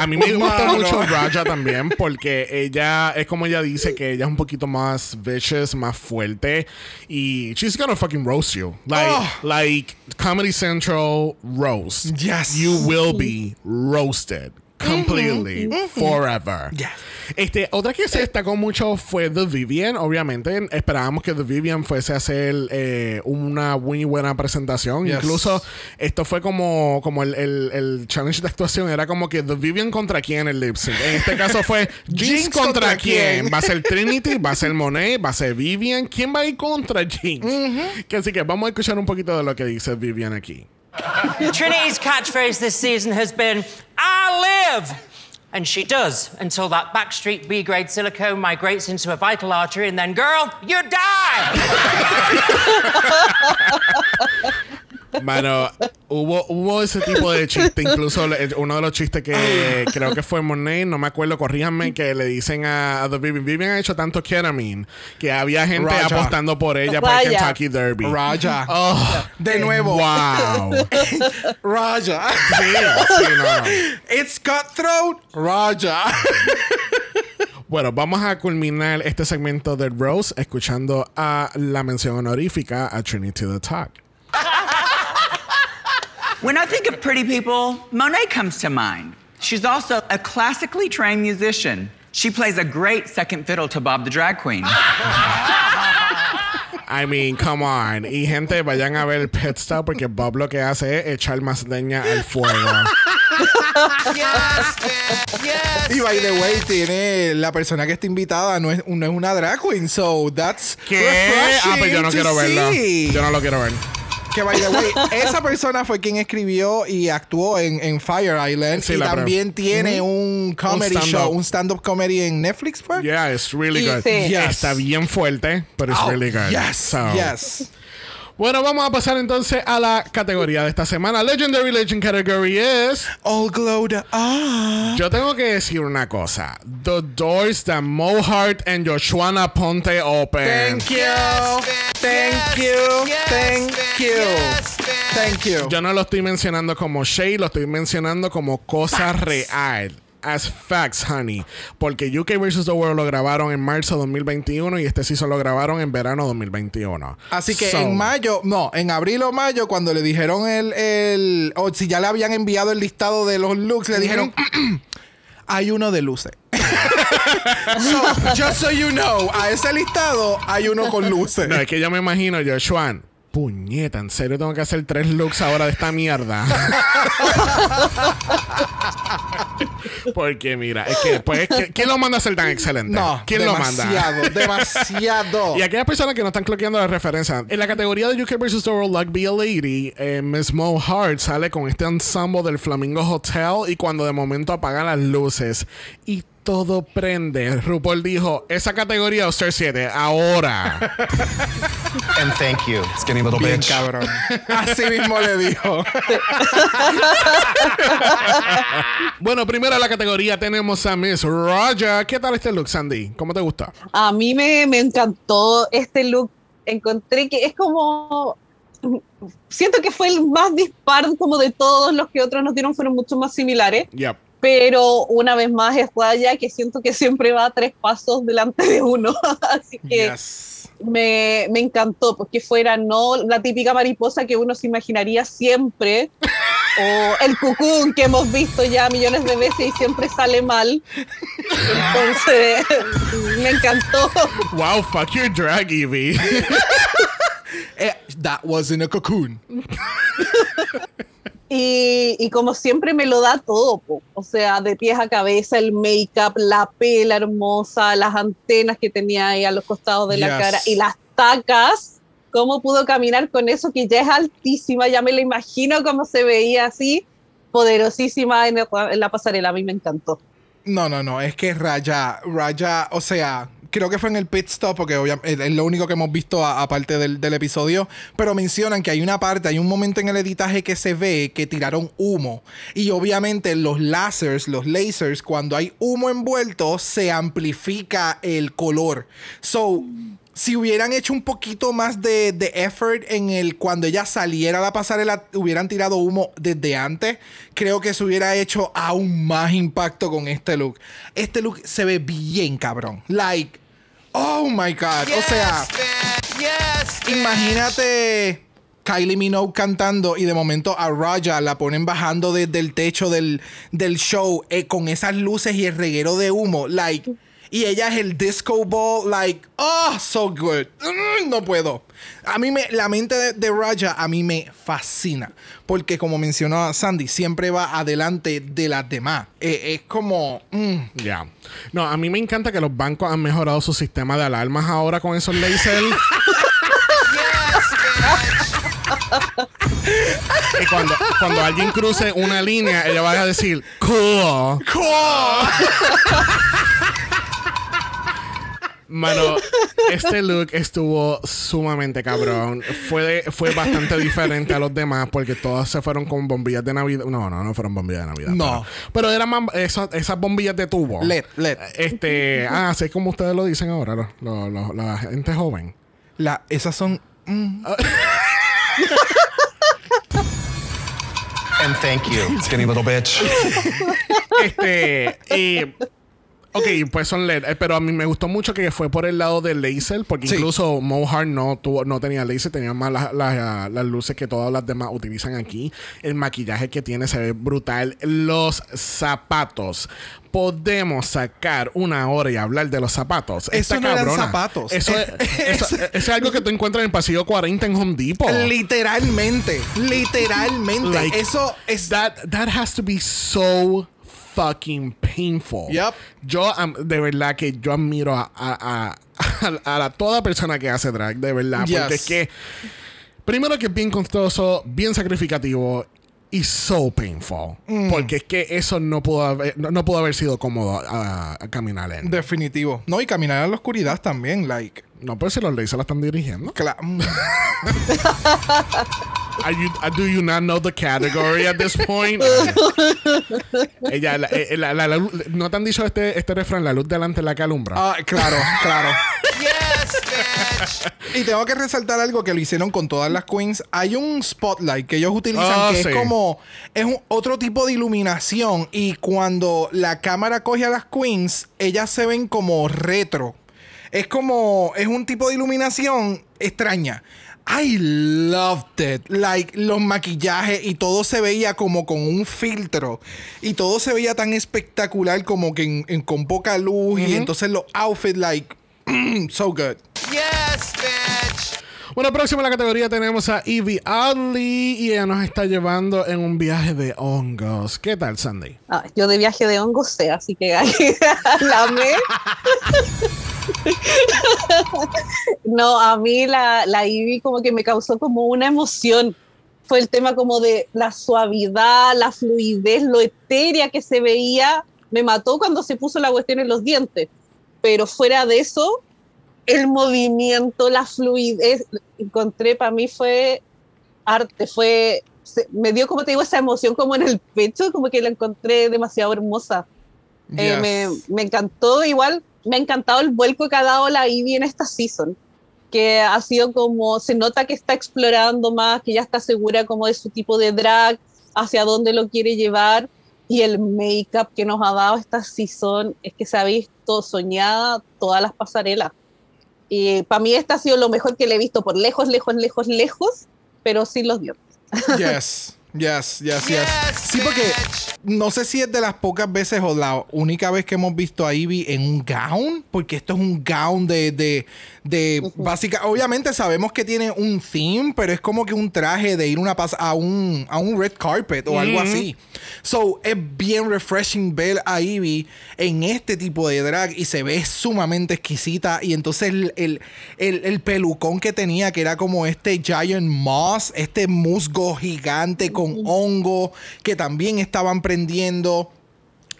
A mí me gusta mucho Raja también porque ella es como ella dice que ella es un poquito más vicious, más fuerte y she's gonna fucking roast you. Like Oh. like Comedy Central roast. Yes. You will be roasted completely forever. Yes. Este, otra que se destacó mucho fue The Vivian. Obviamente, esperábamos que The Vivian fuese a hacer eh, una muy buena presentación. Yes. Incluso esto fue como, como el, el- el challenge de actuación. Era como que The Vivian contra quién en el lip sync. En este caso fue [laughs] Jinx, Jinx contra, contra quién. quién. Va a ser [laughs] Trinity, va a ser Monet, va a ser Vivian. ¿Quién va a ir contra Jinx? Que así que vamos a escuchar un poquito de lo que dice Vivian aquí. Trinity's catchphrase this season has been, I live! And she does, until that Backstreet B grade silicone migrates into a vital artery, and then, girl, you die! [laughs] Mano, hubo, hubo ese tipo de chiste. Incluso le- uno de los chistes que [laughs] creo que fue Monet, no me acuerdo, corríjanme, que le dicen a, a The Vivian. Vivian ha hecho tanto ketamine que había gente Raja. apostando por ella para el. Kentucky Derby. Raja. Oh, De nuevo. wow. [laughs] Raja. Sí, sí, no, no. [laughs] It's cutthroat, Raja. Bueno, vamos a culminar este segmento de Rose escuchando a la mención honorífica a Trinity the Talk. When I think of pretty people, Monet comes to mind. She's also a classically trained musician. She plays a great second fiddle to Bob the Drag Queen. I mean, come on. Y gente, vayan a ver el Pet Stop porque Bob lo que hace es echar más leña al fuego. Yes, bitch. Yes, y by the way, tiene la persona que está invitada no es, no es una drag queen, so that's ¿Qué? Ah, pues yo no quiero to verlo. Yo no lo quiero ver. Que by the way, [laughs] esa persona fue quien escribió y actuó en, en Fire Island Sí, y también tiene un comedy stand-up. show, un stand-up comedy en Netflix, pues. Yeah, it's really Y good. sí. Yes. Está bien fuerte, pero it's Oh, really good. Yes, So- yes. Bueno, vamos a pasar entonces a la categoría de esta semana. Legendary Legend Category es... All glowed up. Yo tengo que decir una cosa. The doors that Mohart and Joshua Ponte open. Thank you. Thank you. Thank you. Thank you. Yo no lo estoy mencionando como shade, lo estoy mencionando como cosa real. As facts, honey. Porque UK vs. The World lo grabaron en marzo de 2021 y este season lo grabaron en verano 2021. Así que So, en mayo, no, en abril o mayo, cuando le dijeron el, el o si ya le habían enviado el listado de los looks, le dijeron, [clears throat] hay uno de luces. [laughs] so, [laughs] just so you know, a ese listado hay uno con luces. No, es que yo me imagino, Joshua, Puñeta, en serio tengo que hacer tres looks ahora de esta mierda. [laughs] Porque mira, es que pues ¿qui- ¿quién lo manda a ser tan excelente? No, ¿Quién lo manda? demasiado, demasiado. [laughs] Y aquellas personas que no están cloqueando la referencia, en la categoría de UK vs. The World Like Be a Lady, eh, Miss Mo Hart sale con este ensemble del Flamingo Hotel y cuando de momento apagan las luces y todo prende, RuPaul dijo, esa categoría Star 7, ahora. [laughs] And thank you, skinny little Bien bitch. cabrón. [laughs] Así mismo le dijo. [laughs] bueno, primero en la categoría tenemos a Miss Raja. ¿Qué tal este look, Sandy? ¿Cómo te gusta? A mí me, me encantó este look. Encontré que es como. Siento que fue el más dispar como de todos los que otros nos dieron, fueron mucho más similares. Yep. Pero una vez más es Raya que siento que siempre va tres pasos delante de uno. [laughs] Así que me, me encantó, porque fuera no la típica mariposa que uno se imaginaría siempre, o el cucún que hemos visto ya millones de veces y siempre sale mal. Entonces, me encantó. Wow, fuck your drag, Evie. [laughs] Eh, that wasn't a cocoon. [laughs] Y, y como siempre me lo da todo, po. o sea, de pies a cabeza, el make-up, la pela hermosa, las antenas que tenía ahí a los costados de la cara y las tacas, cómo pudo caminar con eso que ya es altísima, ya me lo imagino cómo se veía así, poderosísima en, el- en la pasarela, a mí me encantó. No, no, no. Es que Raya, Raya, o sea, creo que fue en el pit stop, porque es lo único que hemos visto aparte del, del episodio. Pero mencionan que hay una parte, hay un momento en el editaje que se ve que tiraron humo. Y obviamente los lasers, los lasers, cuando hay humo envuelto, se amplifica el color. So. Si hubieran hecho un poquito más de, de effort en el cuando ella saliera a la pasarela, hubieran tirado humo desde antes, creo que se hubiera hecho aún más impacto con este look. Este look se ve bien cabrón. Like, oh my god. o sea, imagínate Kylie Minogue cantando y de momento a Raja la ponen bajando desde el techo del, del show eh, con esas luces y el reguero de humo. Like, y ella es el disco ball, like, oh, so good. Mm, no puedo. A mí me, la mente de, de Raja a mí me fascina. Porque como mencionó Sandy, siempre va adelante de las demás. Eh, es como, mm, Ya. No, a mí me encanta que los bancos han mejorado su sistema de alarmas ahora con esos lasers. [laughs] y cuando, cuando alguien cruce una línea, ella va a decir, cool. [laughs] Mano, este look estuvo sumamente cabrón. Fue, de- fue bastante diferente a los demás porque todas se fueron con bombillas de Navidad. No, no, no fueron bombillas de Navidad. No. Pero, pero eran más esas, esas bombillas de tubo. LED, LED. Este, ah, así como ustedes lo dicen ahora, los- los- los- la gente joven. la, esas son... mm. And thank you, [laughs] skinny little bitch. Este, y. Ok, pues son LED, eh, pero a mí me gustó mucho que fue por el lado del laser, porque Sí. incluso Mohart no tuvo, no tenía laser, tenía más las, las- las luces que todas las demás utilizan aquí. El maquillaje que tiene se ve brutal. Los zapatos. Podemos sacar una hora y hablar de los zapatos. Eso Está no eran cabrona. zapatos. Eso, es, [laughs] eso- eso es algo que tú encuentras en el pasillo 40 en Home Depot. Literalmente, literalmente. Like, Eso es... that that has to be so fucking painful. Yep. Yo de verdad que yo admiro a, a, a- toda persona que hace drag, de verdad, porque es que primero que es bien costoso, bien sacrificativo y so painful, Mm. porque es que eso no pudo haber, no, no pudo haber sido cómodo a, a caminar en. Definitivo. No, y caminar en la oscuridad también, like... no, pues si los leyes se la están dirigiendo. cla- [laughs] mm. Are you, uh, do you not know the category at this point? Ella, la- eh, la- la- la luz- ¿no te han dicho este, este refrán? La luz delante de la que alumbra. Ah, claro, claro. [laughs] Y tengo que resaltar algo que lo hicieron con todas las queens. Hay un spotlight que ellos utilizan Ah, que sí. es como es un, otro tipo de iluminación y cuando la cámara coge a las queens, ellas se ven como retro. Es como es un tipo de iluminación extraña. I loved it. Like los maquillajes y todo se veía como con un filtro. Y todo se veía tan espectacular como que en- en- con poca luz. Y entonces los outfits, like, so good. Yes, bitch. Bueno, próximo en la categoría tenemos a Evie Oddly y ella nos está llevando en un viaje de hongos. ¿Qué tal, Sandy? Ah, yo de viaje de hongos sé, así que [laughs] la amé. [laughs] no, a mí la, la Ivy como que me causó como una emoción. Fue el tema como de la suavidad, la fluidez, lo etérea que se veía. Me mató cuando se puso la cuestión en los dientes. Pero fuera de eso, el movimiento, la fluidez, encontré para mí fue arte, fue, se- me dio como te digo esa emoción como en el pecho, como que la encontré demasiado hermosa. Eh, me, me encantó, igual me ha encantado el vuelco que ha dado la Ivy en esta season, que ha sido como, se nota que está explorando más, que ya está segura como de su tipo de drag, hacia dónde lo quiere llevar, y el make-up que nos ha dado esta season es que se ha visto soñada todas las pasarelas. Y para mí esta ha sido lo mejor que le he visto por lejos, lejos, lejos, lejos, pero sin los dientes. Yes. Yes, yes, yes. Sí, porque no sé si es de las pocas veces o la única vez que hemos visto a Ivy en un gown, porque esto es un gown de, de, de básica. Obviamente sabemos que tiene un theme, pero es como que un traje de ir una pas- a un a un red carpet o algo así. So es bien refreshing ver a Ivy en este tipo de drag y se ve sumamente exquisita. Y entonces el, el, el- el pelucón que tenía, que era como este giant moss, este musgo gigante con hongo, que también estaban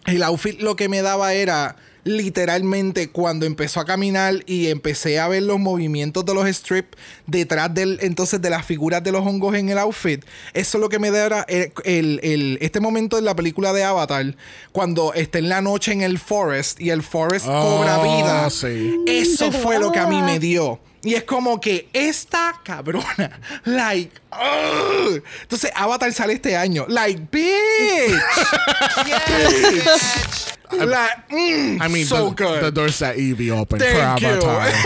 El outfit lo que me daba era literalmente cuando empezó a caminar y empecé a ver los movimientos de los strips detrás del entonces de las figuras de los hongos en el outfit. Eso es lo que me daba el, el- el- este momento en la película de Avatar cuando está en la noche en el forest y el forest Oh, cobra vida. sí. Eso fue lo que a mí me dio. Y es como que esta cabrona, [laughs] like, ugh. entonces Avatar sale este año, like, bitch, [laughs] bitch. Like, mm, I mean, so the, good. the doors that Evie opened for Thank. Avatar. [laughs]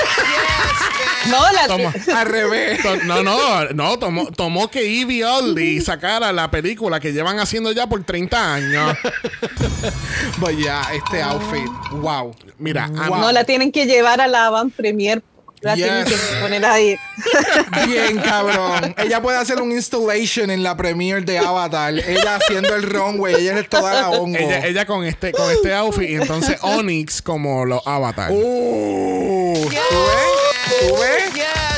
No, la Toma. Al revés. To- No, no, no, tomó, tomó que Evie Oddly sacara la película que llevan haciendo ya por 30 años. But yeah, este outfit, wow. Mira, Wow. No la tienen que llevar a la van premier. La tienen Yes. que poner ahí. [laughs] Bien, cabrón. Ella puede hacer un installation en la premiere de Avatar. Ella haciendo el runway. Ella es toda la hongo. ella, ella con este con este outfit y entonces [laughs] Onyx como los Avatar. Uh, ¿Tú ves? ¿Tú ves? Yes, bitch.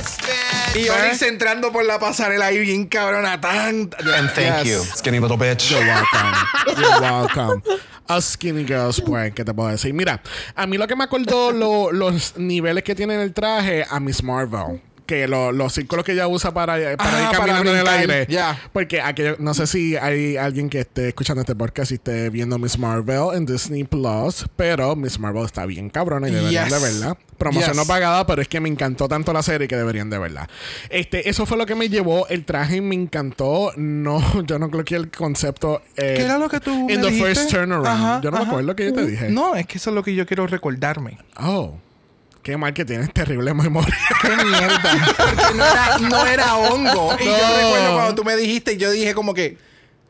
Y Onyx entrando por la pasarela ahí bien cabrona. Tan... And thank Yes. you, skinny little bitch. You're welcome. You're welcome. A skinny girls, pues, ¿qué te puedo decir? Mira, a mí lo que me acordó lo- los niveles que tiene en el traje a Miss Marvel. Que lo- los círculos que ella usa para, para Ah, ir para caminando en el aire. ya. Porque aquello- no sé si hay alguien que esté escuchando este podcast y esté viendo Miss Marvel en Disney Plus. Pero Miss Marvel está bien cabrona y deberían Yes. de verla. Promoción Yes. no pagada, pero es que me encantó tanto la serie que deberían de verla. Este, eso fue lo que me llevó. El traje me encantó. No, [laughs] yo no creo que el concepto. eh, ¿Qué era lo que tú me the dijiste? first turnaround. Ajá, yo no me ajá. acuerdo que yo te dije. No, es que eso es lo que yo quiero recordarme. Oh. Qué mal que tienes terrible memoria. [laughs] ¡Qué mierda! Porque no era, no era hongo. Y yo recuerdo cuando tú me dijiste, yo dije como que...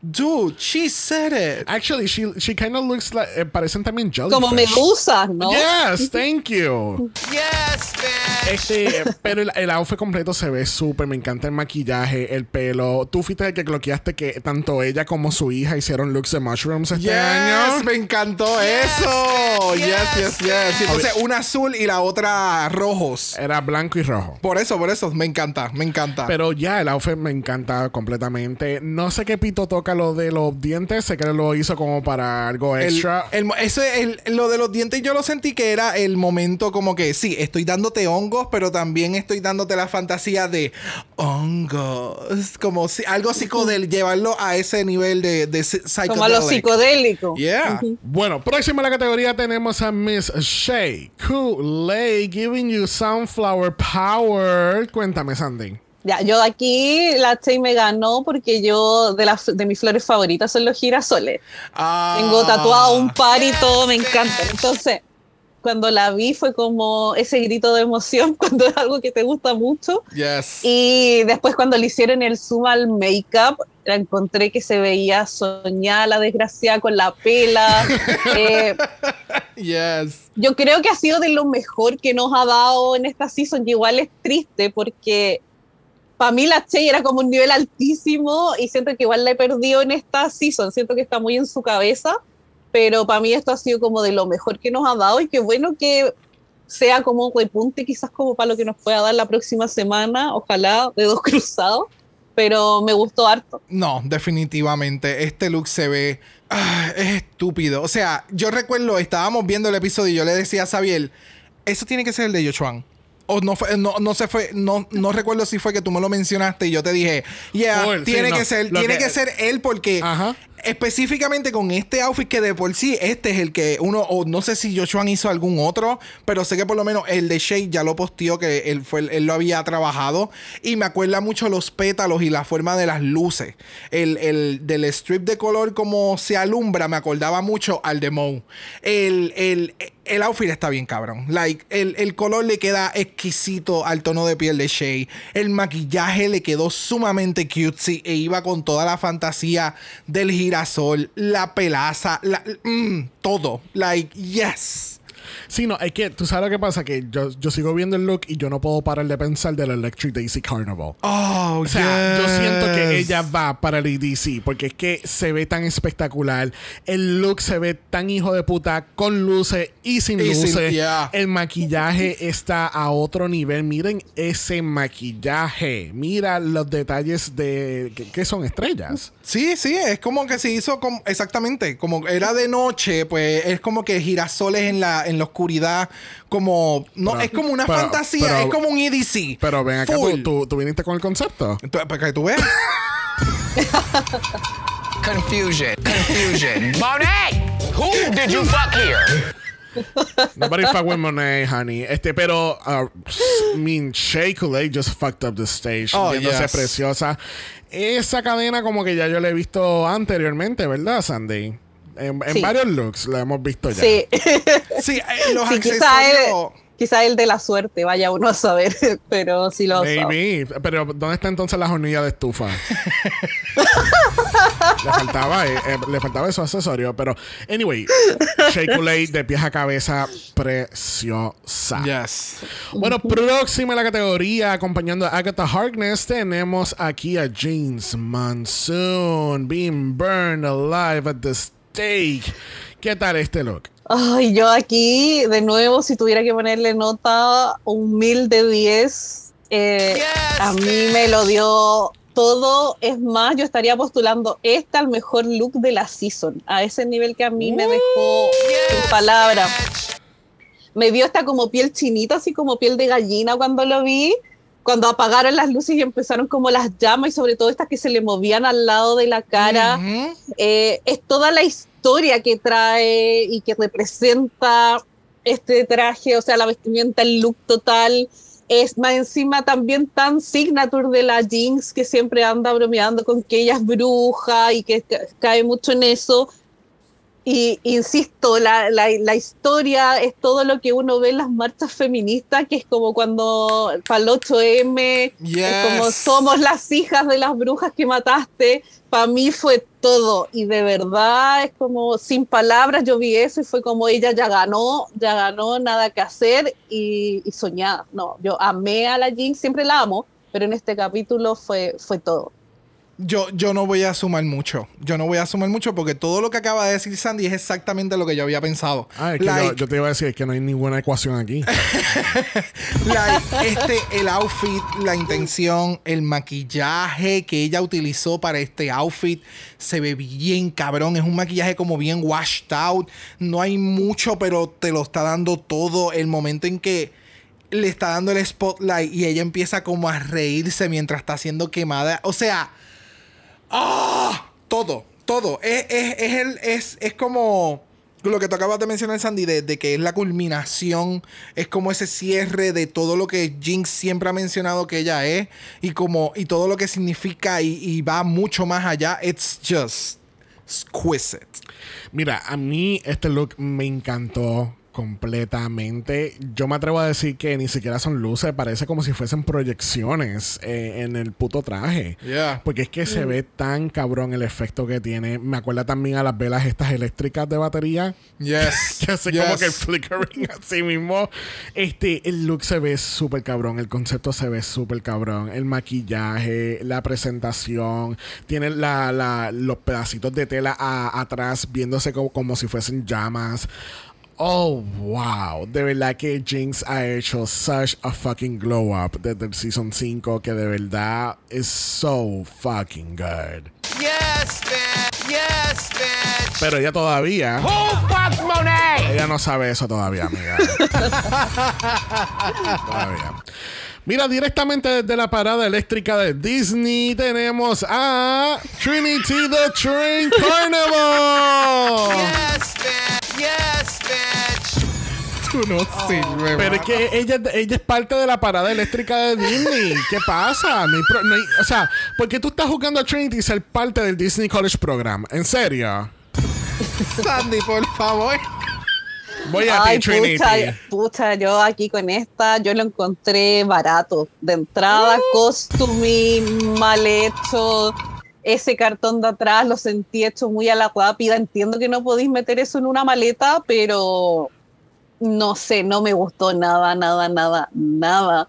Dude, she said it. Actually, she, she kind of looks like. eh, parecen también jellyfish. Como medusas, ¿no? Yes, [laughs] thank you. Yes, bitch. Este, pero el, el outfit completo se ve súper. Me encanta el maquillaje, el pelo. Tú fuiste el que cloqueaste que tanto ella como su hija hicieron looks de mushrooms este Yes, año. me encantó eso. Yes, yes, yes. Y entonces una azul y la otra rojos. Era blanco y rojo. Por eso, por eso, me encanta, me encanta. Pero ya, el outfit me encanta completamente. No sé qué pito toca lo de los dientes. Sé que lo hizo como para algo El- extra. el mo- eso es el- lo de los dientes yo lo sentí que era el momento como que sí, estoy dándote hongos, pero también estoy dándote la fantasía de hongos. Como si, algo psicodélico, llevarlo a ese nivel de, de Como a los psychedelic. psicodélicos. Yeah. Bueno, próxima a la categoría tenemos a Miss Shay Kool-Aid giving you sunflower power. Cuéntame, Sandy. Ya, yo aquí la Che me ganó porque yo de las de mis flores favoritas son los girasoles. Ah. Tengo tatuado un par y todo, me encanta. Entonces, cuando la vi fue como ese grito de emoción [laughs] cuando es algo que te gusta mucho. Yes. Y después cuando le hicieron el zoom al make-up, la encontré que se veía soñada la desgraciada con la pela. [laughs] Eh, Yes. yo creo que ha sido de lo mejor que nos ha dado en esta season, igual es triste porque para mí la Che era como un nivel altísimo y siento que igual la he perdido en esta season. Siento que está muy en su cabeza, pero para mí esto ha sido como de lo mejor que nos ha dado y qué bueno que sea como un repunte quizás como para lo que nos pueda dar la próxima semana, ojalá de dos [laughs] cruzados, pero me gustó harto. No, definitivamente. Este look se ve. ah, es estúpido. O sea, yo recuerdo, estábamos viendo el episodio y yo le decía a Sabiel, eso tiene que ser el de Yochuan. O no fue, no, no se fue, no, no recuerdo si fue que tú me lo mencionaste y yo te dije, yeah, sí, tiene no. que ser, Lo tiene que- que ser él porque Ajá. específicamente con este outfit que de por sí este es el que uno o no sé si Joshua hizo algún otro pero sé que por lo menos el de Shade ya lo posteó que él fue él lo había trabajado y me acuerda mucho los pétalos y la forma de las luces el, el del strip de color como se alumbra me acordaba mucho al de Moe el, el, el outfit está bien cabrón like el, el color le queda exquisito al tono de piel de Shay el maquillaje le quedó sumamente cutesy e iba con toda la fantasía del girasol, la pelaza, la, mm, todo. Like, yes. Sí, no, es que tú sabes lo que pasa, que yo, yo sigo viendo el look y yo no puedo parar de pensar del Electric Daisy Carnival. Oh, O sea, yo siento que ella va para el EDC porque es que se ve tan espectacular. El look se ve tan hijo de puta con luces y sin Y sin- luces. yeah. El maquillaje está a otro nivel. Miren ese maquillaje. Mira los detalles de que, que son estrellas. Sí, sí, es como que se hizo como, exactamente, como era de noche, pues es como que girasoles en la, en la oscuridad, como, no, Pero- es como una pero- fantasía, pero- es como un EDC. Pero ven acá, tú, tú, tú viniste con el concepto. Para que tú veas. [laughs] Confusion. Confusion. [laughs] Monet! Who did you fuck here? Nobody fuck with Monet, honey. Este, pero, uh, I mean, Shea Coulee just fucked up the stage. Oh, viéndose yes. preciosa. Esa cadena, como que ya yo la he visto anteriormente, ¿verdad, Sandy? En, en Sí. varios looks la hemos visto ya. Sí, [laughs] Sí, eh, los sí quizá, el, accesorios. quizá el de la suerte, vaya uno a saber, [laughs] pero sí lo. Maybe. Pero, ¿dónde está entonces la hornilla de estufa? [laughs] le faltaba, eh, eh, le faltaba esos accesorios. Pero, anyway, Coulee de pies a cabeza, preciosa. Yes. Bueno, próxima en la categoría, acompañando a Agatha Harkness, tenemos aquí a James Monsoon, being burned alive at the stake. ¿Qué tal este look? Ay, yo aquí, de nuevo, si tuviera que ponerle nota, un mil de 10, eh, a mí me lo dio todo. Es más, yo estaría postulando este al mejor look de la season, a ese nivel que a mí me dejó sin palabras. Me dio esta como piel chinita, así como piel de gallina cuando lo vi. Cuando apagaron las luces y empezaron como las llamas y sobre todo estas que se le movían al lado de la cara. Ujú. Eh, es toda la historia que trae y que representa este traje, o sea, la vestimenta, el look total. Es más encima también tan signature de la Jinx que siempre anda bromeando con que ella es bruja y que ca- cae mucho en eso. Y insisto, la, la, la historia es todo lo que uno ve en las marchas feministas, que es como cuando para el 8M, es como Yes. somos las hijas de las brujas que mataste. Para mí fue todo. Y de verdad es como sin palabras yo vi eso y fue como ella ya ganó, ya ganó, nada que hacer y, y soñada. No, yo amé a la Jinx, siempre la amo, pero en este capítulo fue, fue todo. Yo, yo no voy a sumar mucho. Yo no voy a sumar mucho porque todo lo que acaba de decir Sandy es exactamente lo que yo había pensado. Ah, es que Like, yo, yo te iba a decir que no hay ninguna ecuación aquí. [laughs] like, este, el outfit, la intención, el maquillaje que ella utilizó para este outfit se ve bien cabrón. Es un maquillaje como bien washed out. No hay mucho, pero te lo está dando todo. El momento en que le está dando el spotlight y ella empieza como a reírse mientras está siendo quemada. O sea, ¡ah! Todo, todo. Es, es, es, el, es, es como lo que tú acabas de mencionar, Sandy, de, que es la culminación, es como ese cierre de todo lo que Jinx siempre ha mencionado que ella es y como y todo lo que significa y, y va mucho más allá. It's just exquisite. Mira, a mí este look me encantó. Completamente. Yo me atrevo a decir que ni siquiera son luces, parece como si fuesen proyecciones eh, en el puto traje. Yeah. Porque es que se ve tan cabrón el efecto que tiene. Me acuerda también a las velas estas eléctricas de batería. Yes. [laughs] que hace yes. como que el flickering [laughs] así mismo. Este, el look se ve súper cabrón. El concepto se ve súper cabrón. El maquillaje, la presentación. Tiene la, la- los pedacitos de tela a- atrás viéndose como, como si fuesen llamas. Oh, wow. De verdad que Jinx ha hecho such a fucking glow up desde el season 5 que de verdad es so fucking good. Yes, bitch. Yes, bitch. Pero ella todavía. Who fucked Monet? Ella no sabe eso todavía, amiga. [laughs] todavía. Mira, directamente desde la parada eléctrica de Disney tenemos a Trinity the Train Carnival. Yes, bitch. Yes, bitch. Tú no sirves, Pero es que ella, ella es parte de la parada eléctrica de Disney. [laughs] ¿Qué pasa? No hay pro- no hay- o sea, ¿por qué tú estás jugando a Trinity y ser parte del Disney College Program? ¿En serio? Sandy, por favor. Voy a Ay, ti, Trinity. pucha, pucha, yo aquí con esta, yo lo encontré barato. De entrada, costuming, mal hecho. Ese cartón de atrás lo sentí hecho muy a la rápida. Entiendo que no podéis meter eso en una maleta, pero no sé, no me gustó nada, nada, nada, nada.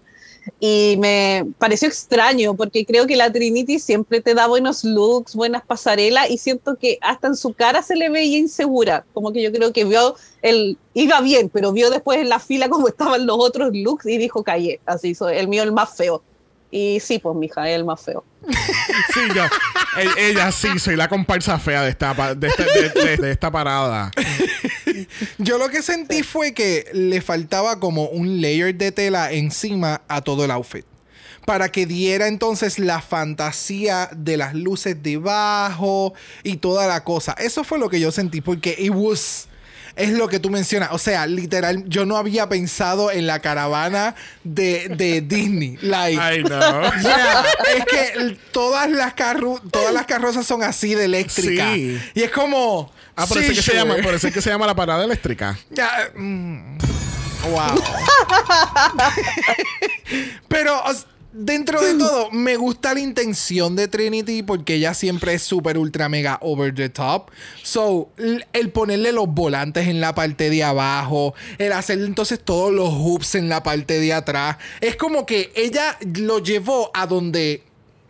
Y me pareció extraño porque creo que la Trinity siempre te da buenos looks, buenas pasarelas y siento que hasta en su cara se le veía insegura. Como que yo creo que vio el iba bien, pero vio después en la fila cómo estaban los otros looks y dijo callé. Así hizo el mío el más feo. Y sí, pues mija, es el más feo. [laughs] Sí, yo. ella sí, soy la comparsa fea de esta, de, este- de- de- de esta parada. Yo lo que sentí fue que le faltaba como un layer de tela encima a todo el outfit. Para que diera entonces la fantasía de las luces debajo y toda la cosa. Eso fue lo que yo sentí porque it was... Es lo que tú mencionas. O sea, literal, yo no había pensado en la caravana de, de [laughs] Disney. Like, Ay, no. [laughs] o sea, es que todas las, carru todas las carrozas son así de eléctricas. Sí. Y es como... Ah, por eso, sí, es que se llama, por eso es que se llama la parada eléctrica. Ya, mm, wow. [laughs] Pero dentro de todo, me gusta la intención de Trinity porque ella siempre es súper ultra mega over the top. So, el ponerle los volantes en la parte de abajo, el hacer entonces todos los hoops en la parte de atrás, es como que ella lo llevó a donde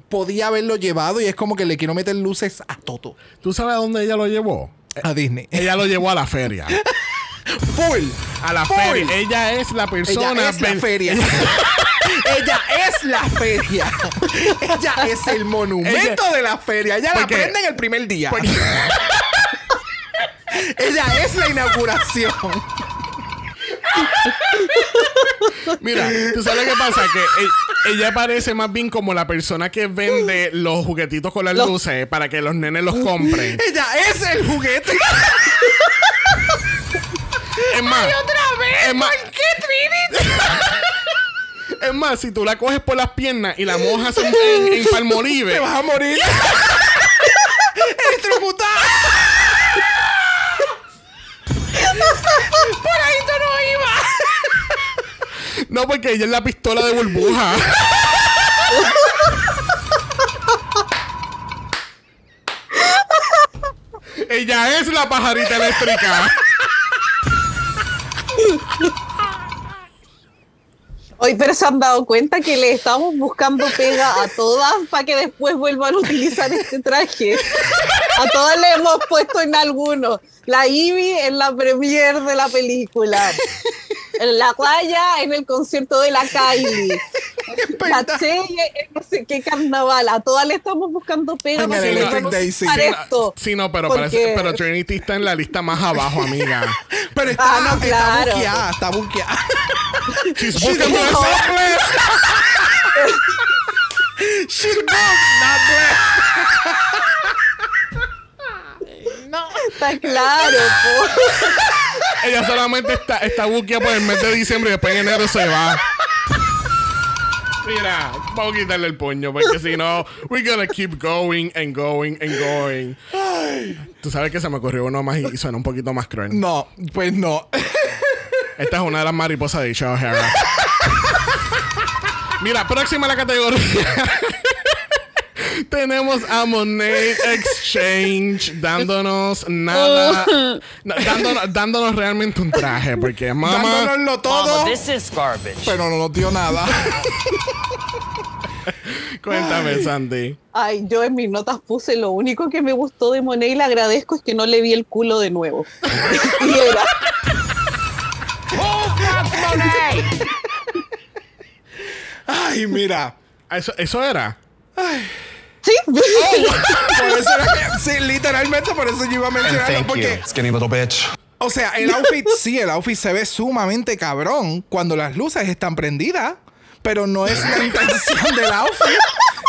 podía haberlo llevado y es como que le quiero meter luces a todo. ¿Tú sabes a dónde ella lo llevó? A Disney. Ella lo llevó a la feria. [laughs] Full. A la Full. feria. Ella es la persona. Ella es la feria. [laughs] Ella es la feria. [laughs] Ella es el monumento de la feria. Ella la Porque- prende en el primer día. [laughs] Ella es la inauguración. [laughs] Mira, tú sabes qué pasa, que e- ella parece más bien como la persona que vende los juguetitos con las Los- luces para que los nenes los compren. Ella es el juguete. Es más, otra vez! es más, ¿Por qué, Trinity? Es más, si tú la coges por las piernas y la mojas en, en, en palmolive, Te vas a morir. [laughs] Electrocutada. Por ahí tú no ibas. no porque ella es la pistola de burbuja. ella es la pajarita eléctrica. Hoy, pero se han dado cuenta que le estamos buscando pega a todas para que después vuelvan a utilizar este traje. A todas le hemos puesto en alguno. La Ivy en la premiere de la película. En la playa en el concierto de la Kylie. [laughs] En no sé qué carnaval. A todas le estamos buscando pega para esto. Sí, no, pero, parece- pero Trinity está en la lista más abajo, amiga. [laughs] Pero está, Ah, no, está claro. buqueada, está buqueada. [laughs] She's She's booked, blessed. Está claro, po. Ella solamente está, está buqueada por el mes de diciembre y después en enero se va. Mira, vamos a quitarle el puño porque si no, we're gonna keep going and going and going. Tú sabes que se me ocurrió uno más y suena un poquito más cruel. No, pues no. Esta es una de las mariposas de Isha O'Hara. [laughs] Mira, próxima a la categoría. Tenemos a Monet Exchange dándonos nada, [laughs] na- dándonos, dándonos realmente un traje, porque mamá, Dándonoslo todo, Mama, this is garbage. pero no nos dio nada. [laughs] cuéntame Sandy. Ay, yo en mis notas puse lo único que me gustó de Monet y le agradezco es que no le vi el culo de nuevo. [laughs] y era. Monet? Ay, mira. Eso, eso era. Sí. [laughs] Por eso era que, sí, literalmente por eso yo iba a mencionarlo. thank you, Porque, skinny little bitch. o sea, el outfit, [laughs] sí, el outfit se ve sumamente cabrón cuando las luces están prendidas. Pero no es la intención del outfit.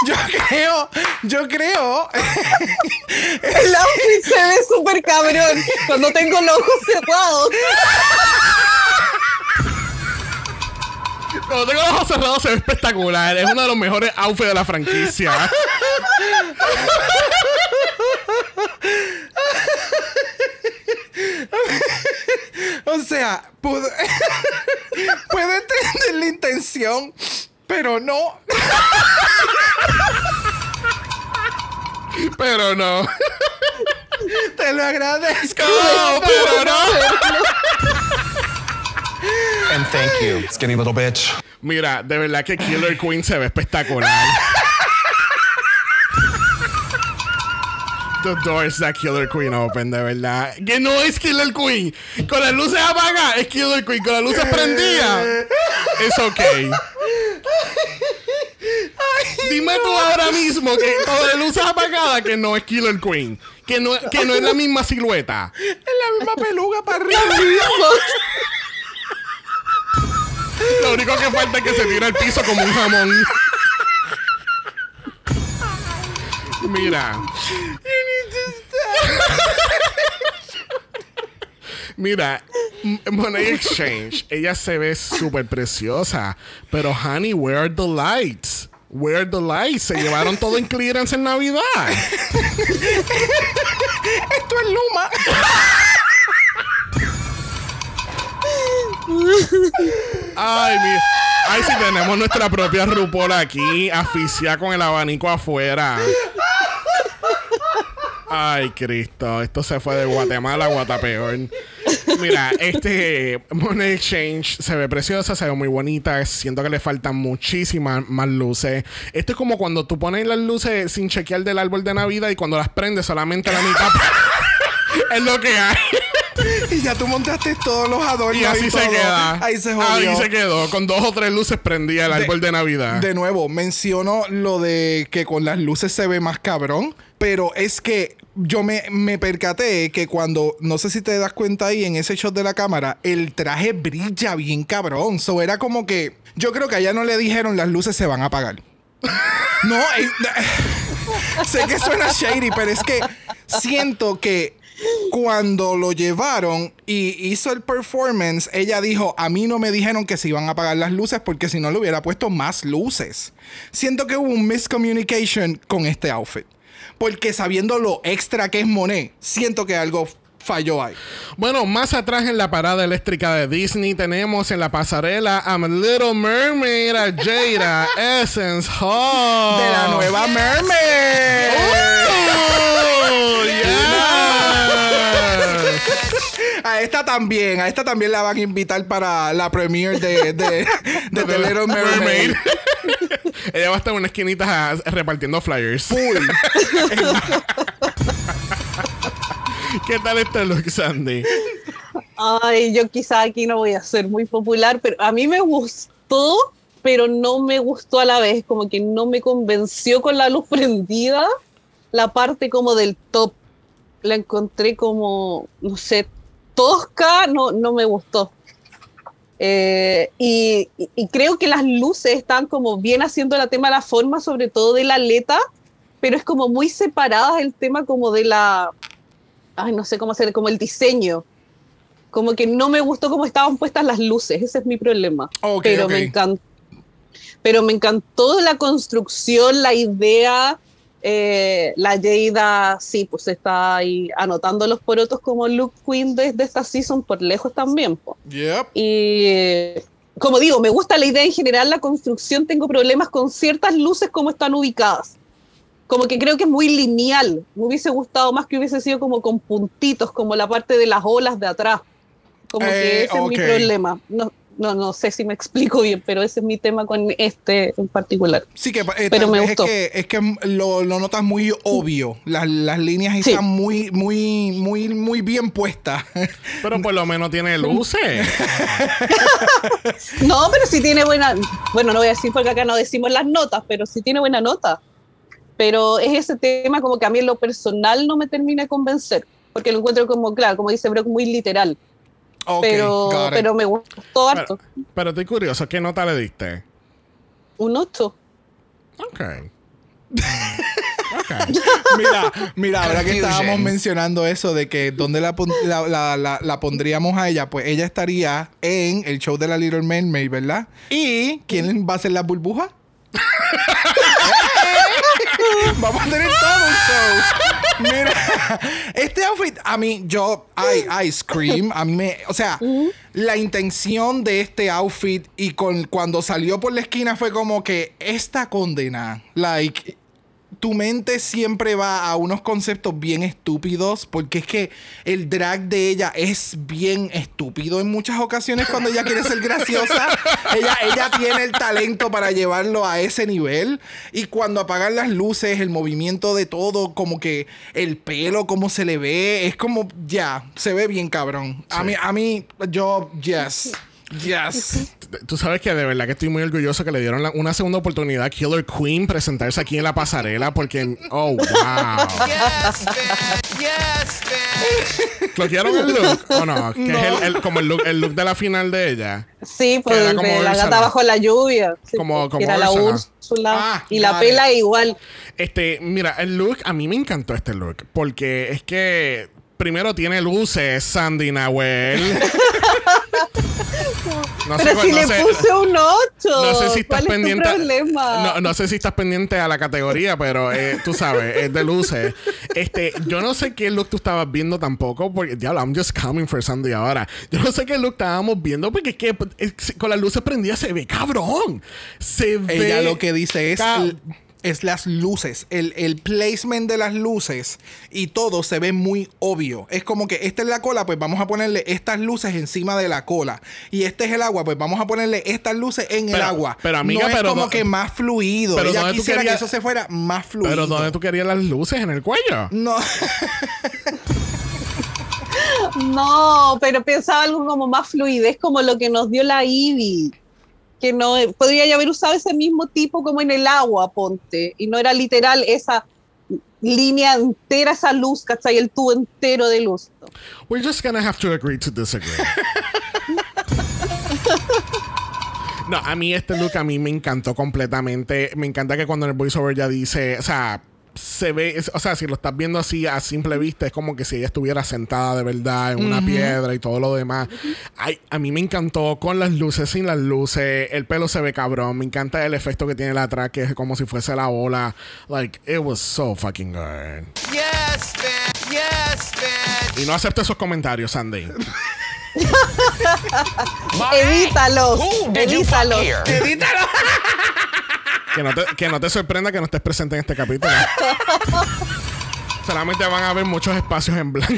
Yo creo, yo creo. [laughs] El outfit se ve súper cabrón cuando tengo los ojos cerrados. Cuando tengo los ojos cerrados se ve espectacular. Es uno de los mejores outfits de la franquicia. [laughs] O sea, puedo, [laughs] puedo entender la intención, pero no. [laughs] Pero no. Te lo agradezco. No, pero no. And thank you, skinny little bitch. Mira, de verdad que Killer Queen se ve espectacular. The doors that Killer Queen open, de verdad. Que no es Killer Queen. Con las luces apagadas es Killer Queen. Con las luces prendidas es ok. Dime tú ahora mismo que con las luces apagadas que no es Killer Queen. Que no, que no es la misma silueta. Es la misma peluga para arriba. [laughs] Lo único que falta es que se tire al piso como un jamón. Mira. [laughs] Mira, Money Exchange, ella se ve súper preciosa. Pero, honey, where are the lights? Where are the lights? Se llevaron todo en clearance en Navidad. [laughs] Esto es Luma. Ay, mira. Ay, si tenemos nuestra propia RuPaul aquí, asfixiada con el abanico afuera. Ay, Cristo, esto se fue de Guatemala a Guatapeor. Mira, este Money Exchange se ve preciosa, se ve muy bonita. Siento que le faltan muchísimas más luces. Esto es como cuando tú pones las luces sin chequear del árbol de Navidad y cuando las prendes solamente la mitad [laughs] es lo que hay. Y ya tú montaste todos los adornos. Y así se todo. queda. Ahí se jodió. Ahí se quedó. Con dos o tres luces prendía el árbol de Navidad. De nuevo, menciono lo de que con las luces se ve más cabrón, pero es que yo me, me percaté que cuando, no sé si te das cuenta ahí en ese shot de la cámara, el traje brilla bien cabrón. So era como que, yo creo que allá no le dijeron las luces se van a apagar. No, eh, [laughs] sé que suena shady, pero es que siento que cuando lo llevaron y hizo el performance, ella dijo, a mí no me dijeron que se iban a apagar las luces porque si no le hubiera puesto más luces. Siento que hubo un miscommunication con este outfit. Porque sabiendo lo extra que es Monet, siento que algo falló ahí. Bueno, más atrás en la parada eléctrica de Disney tenemos en la pasarela a Little Mermaid, a Jada Essence Hall. De la nueva Mermaid. Oh, yes. A esta también, a esta también la van a invitar para la premiere de, de, de The Little [laughs] Mermaid. Ella va a estar en una esquinita repartiendo flyers. Full. [laughs] ¿Qué tal este look, Sandy? Ay, yo quizá aquí no voy a ser muy popular, pero a mí me gustó, pero no me gustó a la vez, como que no me convenció con la luz prendida, la parte como del top. La encontré como, no sé, tosca, no, no me gustó. Eh, y, y- creo que las luces están como bien haciendo la tema la forma, sobre todo de la aleta, pero es como muy separadas el tema como de la, ay, no sé cómo hacer, como el diseño. Como que no me gustó cómo estaban puestas las luces, ese es mi problema. Ok, pero ok. me encantó. Pero me encantó la construcción, la idea. Eh, la Jada, sí, pues está ahí anotando los porotos como Luke Queen desde esta season por lejos también. po. Yep. Y como digo, me gusta la idea en general, la construcción, tengo problemas con ciertas luces como están ubicadas. Como que creo que es muy lineal. Me hubiese gustado más que hubiese sido como con puntitos, como la parte de las olas de atrás. Como Eh, que ese ok. es mi problema. No, no, no sé si me [laughs] explico bien, pero ese es mi tema con este en particular. Sí, que eh, Pero me gustó. Es que, es que lo, lo notas muy obvio. Las, las líneas Sí. están muy, muy, muy, muy bien puestas. [laughs] Pero por lo menos tiene luces. [laughs] No, pero sí tiene buena. Bueno, no voy a decir porque acá no decimos las notas, pero sí tiene buena nota. Pero es ese tema como que a mí en lo personal no me termina de convencer. Porque lo encuentro como, claro, como dice Brock, muy literal. Pero, pero me gustó harto. Pero, pero estoy curioso, ¿qué nota le diste? Un 8. [laughs] Ok. Mira, mira, ahora que estábamos mencionando eso de que dónde la, pon- la, la- la- la pondríamos a ella, pues ella estaría en el show de la Little Mermaid, ¿verdad? ¿Y quién va a ser la burbuja? [laughs] [laughs] Vamos a tener todo un show. Mira, [laughs] este outfit, a mí, yo, I, I scream, a mí me, o sea, la intención de este outfit y con cuando salió por la esquina fue como que esta condena, like, tu mente siempre va a unos conceptos bien estúpidos porque es que el drag de ella es bien estúpido en muchas ocasiones cuando ella quiere ser graciosa. ella, ella tiene el talento para llevarlo a ese nivel y cuando apagan las luces, el movimiento de todo, como que el pelo, cómo se le ve, es como ya, se ve bien cabrón. A mí, a mí, yo, yes. Yes. Tú sabes que de verdad que estoy muy orgulloso que le dieron la- una segunda oportunidad a Killer Queen presentarse aquí en la pasarela porque, oh, wow. Yes, bitch. Yes, bitch. ¿Cloquearon el look o no? Que es el, el- como el look, el look de la final de ella. Sí, pues como de la gata bajo la lluvia. Sí, Como- pues, como era la Úrsula. Ah, y la pela igual. Este, mira, el look, a mí me encantó este look porque es que primero tiene luces Sandy Nahuel. [laughs] No sé, Pero cuál- si no le sé- puse un 8. No sé si estás ¿Cuál pendiente. es tu problema? No, no sé si estás pendiente a la categoría, pero eh, tú sabes, es de luces. Este, yo no sé qué look tú estabas viendo tampoco, porque diablo, I'm just coming for Sandy ahora. Yo no sé qué look estábamos viendo, porque es que es- con las luces prendidas se ve cabrón. Se ve. Ella lo que dice es, es las luces, el, el placement de las luces y todo se ve muy obvio. Es como que esta es la cola, pues vamos a ponerle estas luces encima de la cola. Y este es el agua, pues vamos a ponerle estas luces en el agua. pero, amiga, no es pero como no- que más fluido. pero Ella ¿dónde tú quisiera querías- que eso se fuera más fluido. Pero ¿dónde tú querías las luces? ¿En el cuello? No. [laughs] No, pero pensaba algo como más fluidez, como lo que nos dio la Ivy. Que no podría ya haber usado ese mismo tipo como en el agua, ponte. Y no era literal esa línea entera, esa luz, ¿cachai? El tubo entero de luz. We're just gonna have to agree to disagree. [laughs] No, a mí este look a mí me encantó completamente. Me encanta que cuando en el voiceover ya dice, o sea, se ve, es- o sea, si lo estás viendo así a simple vista, es como que si ella estuviera sentada de verdad en una piedra y todo lo demás. Ay, a mí me encantó con las luces, sin las luces, el pelo se ve cabrón. Me encanta el efecto que tiene la atrás, que es como si fuese la ola. Like, it was so fucking good. Yes, bitch. Yes, bitch. Y no acepto esos comentarios, Sandy. [laughs] [laughs] Evítalos. Who did you fuck Evítalos. [laughs] Que no, te, que no te sorprenda que no estés presente en este capítulo. [laughs] Solamente van a haber muchos espacios en blanco.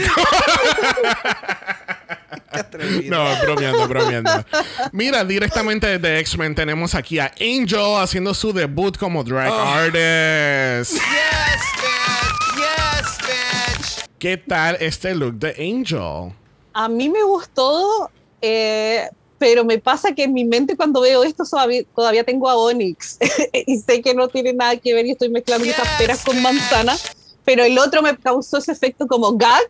no, bromeando, bromeando. Mira, directamente desde X-Men tenemos aquí a Angel haciendo su debut como drag artist. Yes, bitch. Yes, bitch. ¿Qué tal este look de Angel? A mí me gustó, eh, pero me pasa que en mi mente cuando veo esto todavía, todavía tengo a Onyx [laughs] y sé que no tiene nada que ver y estoy mezclando esas peras con manzanas, pero el otro me causó ese efecto como gag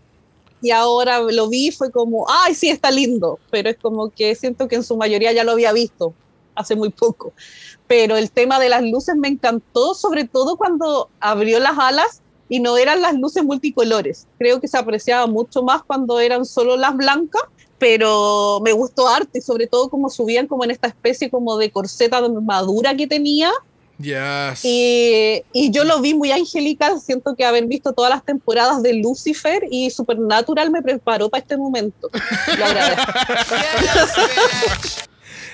y ahora lo vi fue como, ay, sí, está lindo, pero es como que siento que en su mayoría ya lo había visto hace muy poco. Pero el tema de las luces me encantó, sobre todo cuando abrió las alas y no eran las luces multicolores. Creo que se apreciaba mucho más cuando eran solo las blancas, pero me gustó arte sobre todo como subían como en esta especie como de corseta de armadura que tenía. Yes. Y, y yo lo vi muy angelical. Siento que haber visto todas las temporadas de Lucifer y Supernatural me preparó para este momento. Lo agradezco. [laughs]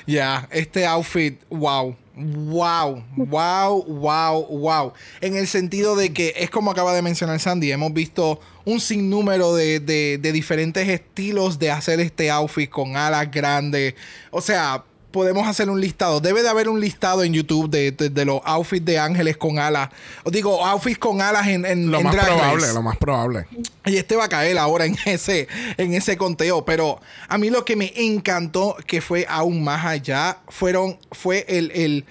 Ya, este outfit, wow. Wow, wow, wow, wow. En el sentido de que es como acaba de mencionar Sandy, hemos visto un sinnúmero de, de, de diferentes estilos de hacer este outfit con alas grandes. O sea, podemos hacer un listado. Debe de haber un listado en YouTube de, de- de los outfits de ángeles con alas. Digo, outfits con alas en, en Lo en más Drag Race. probable, lo más probable. Y este va a caer ahora en ese, en ese conteo. Pero a mí lo que me encantó, que fue aún más allá, fueron, fue el, el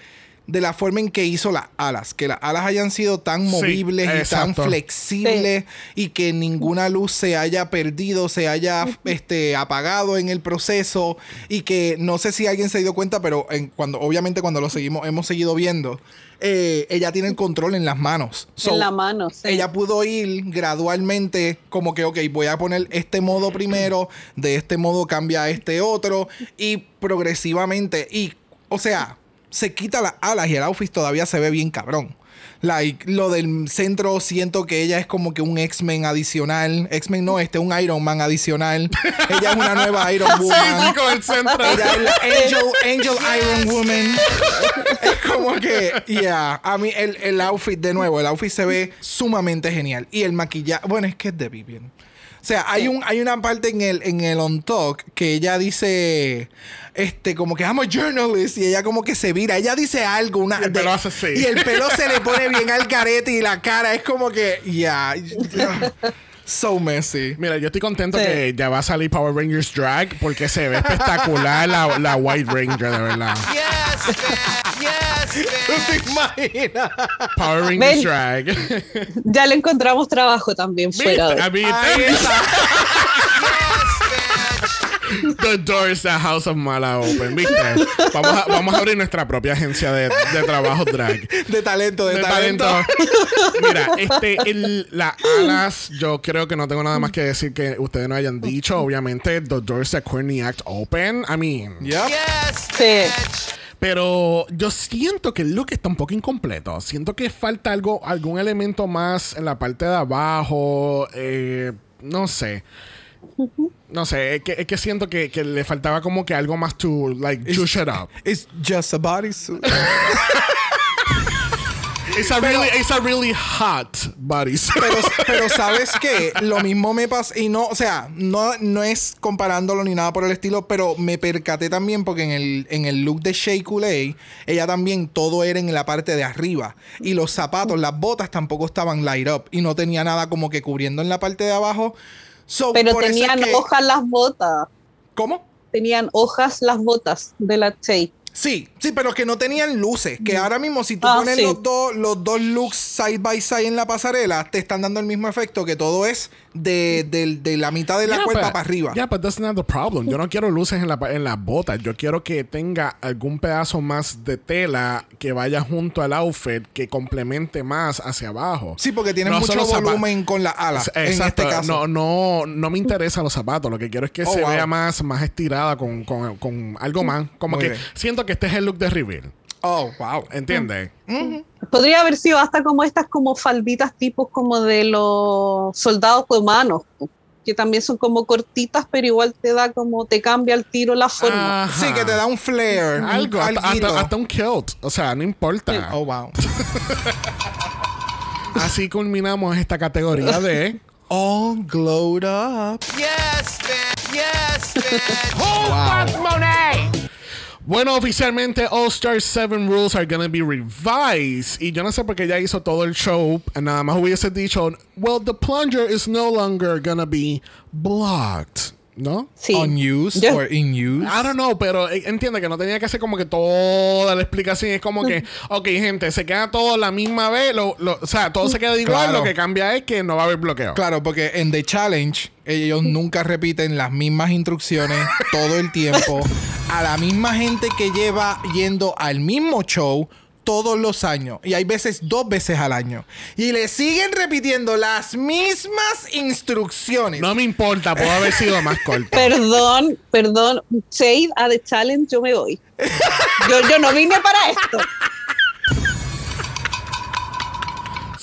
de la forma en que hizo las alas. Que las alas hayan sido tan Sí, movibles y tan flexibles y que ninguna luz se haya perdido, se haya este, apagado en el proceso. Y que no sé si alguien se dio cuenta, pero en, cuando, obviamente cuando lo seguimos, hemos seguido viendo. eh, ella tiene el control en las manos. So, en la mano. sí. ella pudo ir gradualmente como que, ok, voy a poner este modo primero, de este modo cambia a este otro y progresivamente. Y, o sea, se quita las alas y el outfit todavía se ve bien cabrón. Like, lo del centro siento que ella es como que un X-Men adicional. X-Men no, este es un Iron Man adicional. ella es una nueva [laughs] Iron Woman. sí, con el centro. Ella es la Angel, Angel Iron Woman. Es como que, yeah. A mí el, el outfit, de nuevo, el outfit se ve sumamente genial. Y el maquillaje, bueno, es que es de Vivian. O sea, hay, un, hay una parte en el, en el On Talk que ella dice, este, como que I'm a journalist, y ella como que se vira. Ella dice algo, una. Y el de- pelo hace así. y el pelo se le pone bien al carete y la cara es como que, yeah. [laughs] so messy. Mira, yo estoy contento Sí. que ya va a salir Power Rangers Drag porque se ve espectacular la, la White Ranger, de verdad. [laughs] Yes, bitch. Yes, [laughs] ¿Tú bitch. te imaginas? Power Rangers Ven. Drag. Ya le encontramos trabajo también fuera ¿Viste? de. I mean, Ahí está. [laughs] The doors the House of Mala open, ¿viste? Vamos a, vamos a abrir nuestra propia agencia de, de trabajo drag. De talento, de, de talento. talento. Mira, este, el, las alas, yo creo que no tengo nada más que decir que ustedes no hayan dicho. Obviamente, the doors that Courtney Act open. I mean, Yep. Yes, Sí. pero yo siento que el look está un poco incompleto. Siento que falta algo, algún elemento más en la parte de abajo. eh, no sé. No sé, es que, es que siento que, que le faltaba como que algo más to, like, juice it up. It's just a bodysuit. [laughs] It's a really, it's a really hot bodysuit. pero, [laughs] pero sabes qué, lo mismo me pasa y no, o sea, no, no es comparándolo ni nada por el estilo, pero me percaté también porque en el, en el look de Shea Coulee, ella también todo era en la parte de arriba y los zapatos, las botas tampoco estaban light up y no tenía nada como que cubriendo en la parte de abajo. So, Pero es tenían que- hojas las botas. ¿Cómo? Tenían hojas las botas de la Che. Sí, sí, pero que no tenían luces. Que ahora mismo, si tú Ah, pones sí. los, dos, los dos looks side by side en la pasarela, te están dando el mismo efecto que todo es de, de- de la mitad de la Yeah, but- para arriba. Yeah, but that's not the problem. Yo no quiero luces en, la, en las botas. Yo quiero que tenga algún pedazo más de tela que vaya junto al outfit que complemente más hacia abajo. Sí, porque tiene No mucho volumen con las alas. En este caso. No, no, no me interesan los zapatos. Lo que quiero es que Oh, se wow. vea más, más estirada con, con- con algo más. Como Muy que bien. siento que este es el look de reveal. Oh, wow. ¿Entiendes? Podría haber sido hasta como estas como falditas tipos como de los soldados romanos, que también son como cortitas, pero igual te da como, te cambia el tiro la forma. Ajá. Sí, que te da un flare. Algo, hasta, hasta- hasta un kilt. O sea, no importa. Oh, wow. [laughs] Así culminamos esta categoría de All glowed up. yes, bitch. Yes, bitch. Who fucked Monet? Bueno, oficialmente All Star 7 Rules are gonna be revised. Y yo no sé por qué ya hizo todo el show. Nada más hubiese dicho, well, the plunger is no longer gonna be blocked. ¿No? Sí. Unused Yo- or in use. I don't know, pero eh, entiende que no tenía que hacer como que toda la explicación. Es como que, [laughs] ok, gente, se queda todo la misma vez. Lo, lo- o sea, todo se queda igual. Claro. Lo que cambia es que no va a haber bloqueo. Claro, porque en The Challenge ellos nunca repiten las mismas instrucciones todo el tiempo [laughs] a la misma gente que lleva yendo al mismo show todos los años. Y hay veces dos veces al año. Y le siguen repitiendo las mismas instrucciones. No me importa, pudo haber sido más corto. [laughs] Perdón, perdón, Shade a The Challenge, yo me voy. Yo, yo no vine para esto.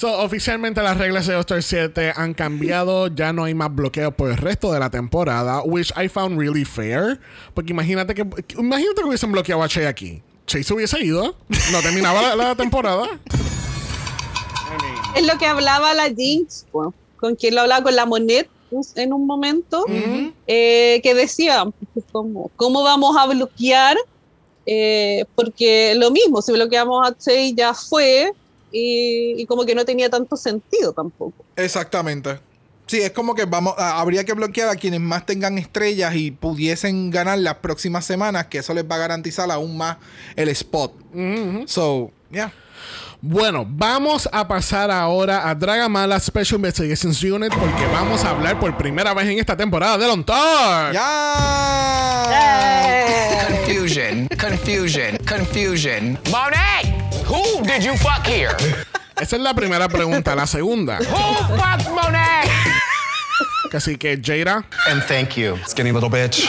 So, oficialmente las reglas de All-Star 7 han cambiado. Ya no hay más bloqueo por el resto de la temporada, which I found really fair. Porque imagínate que imagínate que hubiesen bloqueado a Che aquí. Che se hubiese ido, no terminaba la, la temporada. Es lo que hablaba la Jinx, con quien lo hablaba con la Monet en un momento, eh, que decía, pues, como, ¿cómo vamos a bloquear? Eh, porque lo mismo, si bloqueamos a Che ya fue, y, y como que no tenía tanto sentido tampoco. Exactamente. Sí, es como que vamos, a- habría que bloquear a quienes más tengan estrellas y pudiesen ganar las próximas semanas, que eso les va a garantizar aún más el spot. So, yeah. Bueno, vamos a pasar ahora a Dragamala Special Investigations Unit porque vamos a hablar por primera vez en esta temporada de Long Talk. Confusion, confusion, confusion. Monet, who did you fuck here? [laughs] Esa es la primera pregunta. La segunda. [laughs] Who fucked Monet? Que Así que, Jada, And thank you. Skinny little bitch.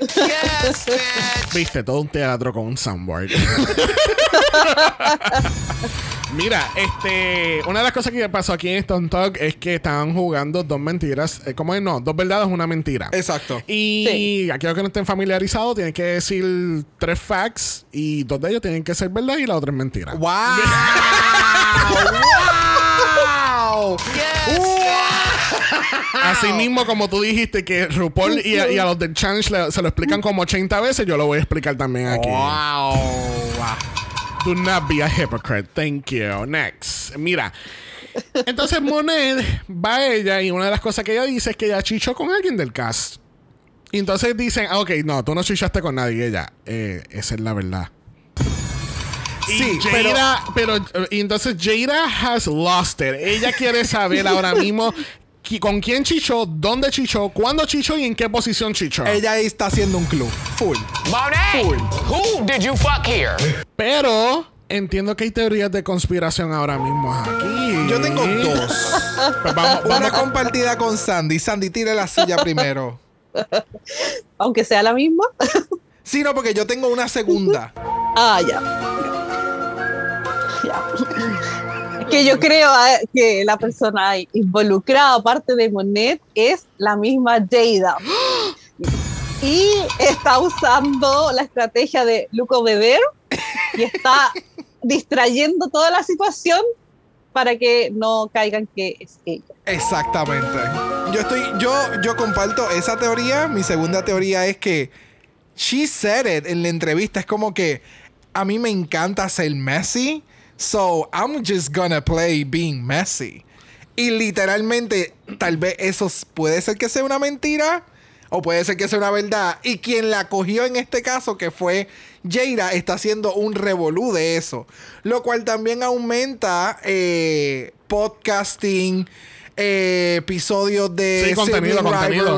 [laughs] viste todo un teatro con un soundboard. [laughs] Mira, este, una de las cosas que pasó aquí en Stone Talk es que estaban jugando dos mentiras. eh, ¿Cómo es? No, dos verdades, una mentira. Exacto. Y aquellos que no estén familiarizados tienen que decir tres facts y dos de ellos tienen que ser verdad y la otra es mentira. ¡Wow! [laughs] ¡Wow! Así mismo, como tú dijiste que RuPaul y a, y a los de Challenge le- se lo explican como 80 veces, yo lo voy a explicar también aquí. ¡Wow! Do not be a hypocrite. Thank you. Next. Mira. Entonces Monet va a ella y una de las cosas que ella dice es que ella chichó con alguien del cast. Y entonces dicen, ah, ok, no, tú no chichaste con nadie. Y ella, eh, esa es la verdad. Sí, Jada, pero, y entonces Jada has lost it. Ella quiere saber ahora mismo con quién chichó, dónde chichó, cuándo chichó y en qué posición chichó. Ella ahí está haciendo un club. Full. Monet, who did you fuck here? Pero entiendo que hay teorías de conspiración ahora mismo aquí. Yo tengo dos. [laughs] Pues vamos, Una vamos compartida con Sandy. Sandy, tire la silla primero. [laughs] Aunque sea la misma. Sí, no, porque yo tengo una segunda. [laughs] Ah, ya. Ya. Que yo creo ah, que la persona involucrada, aparte de Monet, es la misma Jada. Y está usando la estrategia de over there y está distrayendo toda la situación para que no caigan que es ella. Exactamente. Yo estoy, yo, yo comparto esa teoría. Mi segunda teoría es que she said it en la entrevista. Es como que a mí me encanta ser messy. So I'm just gonna play being messy. Y literalmente, tal vez eso puede ser que sea una mentira. O puede ser que sea una verdad. Y quien la cogió en este caso, que fue Jada, está haciendo un revolú de eso. Lo cual también aumenta eh, podcasting, eh, episodios de Sí, contenido, contenido.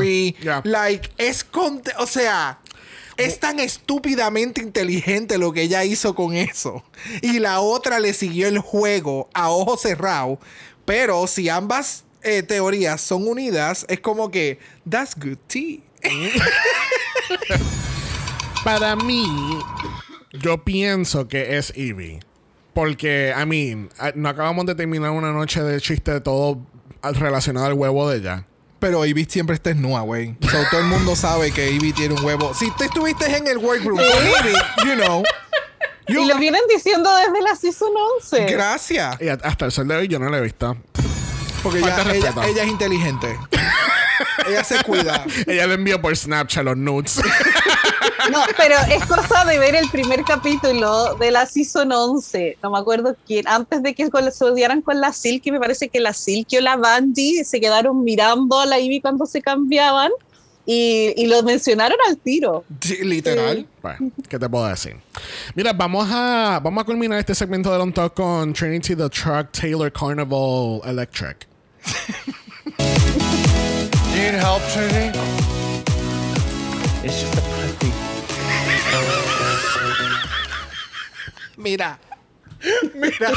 Like, es conte- O sea, es tan estúpidamente inteligente lo que ella hizo con eso. Y la otra le siguió el juego a ojo cerrado. Pero si ambas eh, teorías son unidas, es como que, that's good tea. [laughs] Para mí, yo pienso que es Evie. Porque, I mean, no acabamos de terminar una noche de chiste todo relacionado al huevo de ella. Pero Ivy siempre está desnuda, güey. So, todo el mundo sabe que Ivy tiene un huevo. Si tú estuviste en el workroom con Ivy, you know. Y lo vienen diciendo desde la season 11. Gracias. Y hasta el sol de hoy yo no la he visto. Porque ella, ella es inteligente. ella se cuida. [laughs] Ella le envió por Snapchat los nudes. [laughs] No, pero es cosa de ver el primer capítulo de la season 11. No me acuerdo quién. Antes de que se odiaran con la Silky, me parece que la Silky o la Bungie se quedaron mirando a la Ivy cuando se cambiaban y, y lo mencionaron al tiro. Sí, literal. Bueno, ¿qué te puedo decir? Mira, vamos a, vamos a culminar este segmento de Long Talk con Trinity the Truck Taylor Carnival Electric. [laughs] Need help, Trinity? It's just Mira. [laughs] Mira.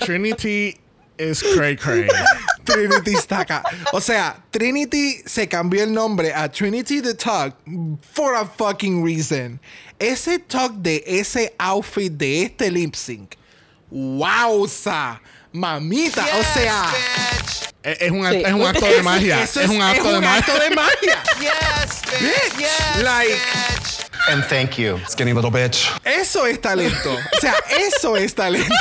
Trinity is cray cray. Trinity está acá. O sea, Trinity se cambió el nombre a Trinity the Talk for a fucking reason. Ese talk de ese outfit de este lip sync. wowza, mamita, o sea, Es, es un, Sí. es un acto de [laughs] magia. Es un acto de magia. acto de magia. [laughs] Yes, bitch. Bitch. Yes, Like- bitch. And thank you, skinny little bitch. Eso es talento. O sea, eso es talento.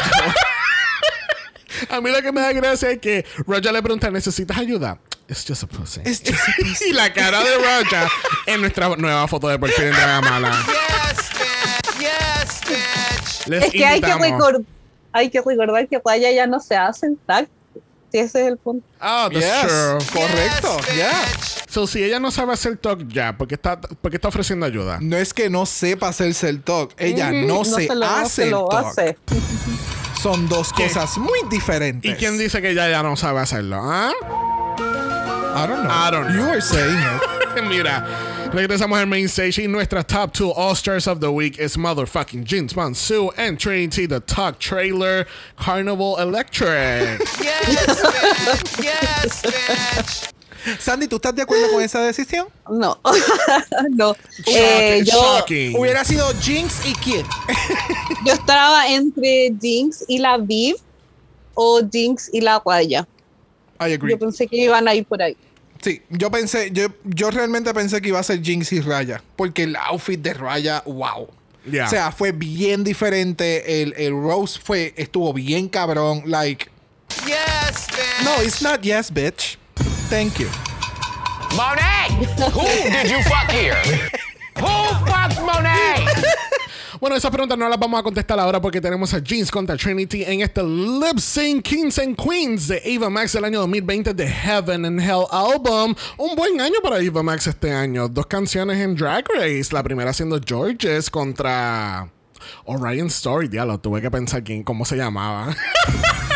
A mí lo que me da gracia es que Roger le pregunta, ¿necesitas ayuda? It's just a pussy. It's just a pussy. [laughs] y la cara de Roger en nuestra nueva foto de perfil en Dragamala. Yes, bitch. Yes, bitch. Les Es que hay que, invitamos. recor- hay que recordar que Raya ya no se hace en tag. Si ese es el punto. Oh, that's Yes, true. correcto, ya. So, si ella no sabe hacer talk ya, ¿por qué está, por qué está ofreciendo ayuda? No es que no sepa hacerse el talk, ella no, se, se lo, no hace se el lo talk. hace. Son dos ¿Qué? cosas muy diferentes. ¿Y quién dice que ella ya no sabe hacerlo? ¿Ah? I don't know. I don't know. You were saying it. [laughs] Mira, regresamos al main stage y nuestra top two All Stars of the Week es motherfucking Jinx Monsoon and Trinity the Talk Trailer Carnival Electric. [laughs] Yes, bitch. Yes, bitch. Sandy, ¿tú estás de acuerdo con esa decisión? No. [laughs] no. Eh, Shocking, yo, shocking. Hubiera sido Jinx y Kid. [laughs] yo estaba entre Jinx y la Viv o Jinx y la Raya. I agree. Yo pensé que iban a ir por ahí. Sí, yo pensé, yo, yo realmente pensé que iba a ser Jinx y Raya. Porque el outfit de Raya, wow. Yeah. O sea, fue bien diferente. El, el Rose fue, estuvo bien cabrón. Like, Yes, bitch. no, it's not yes, bitch. Thank you. Monet! Who did you fuck here? Who fucked Monet? [laughs] Bueno, esas preguntas no las vamos a contestar ahora porque tenemos a Jeans contra Trinity en este Lip Sync Kings and Queens de Ava Max del año 2020 de Heaven and Hell album. Un buen año para Ava Max este año. Dos canciones en Drag Race. La primera siendo Georges contra Orion Story. Diablo, tuve que pensar quién, cómo se llamaba. [laughs]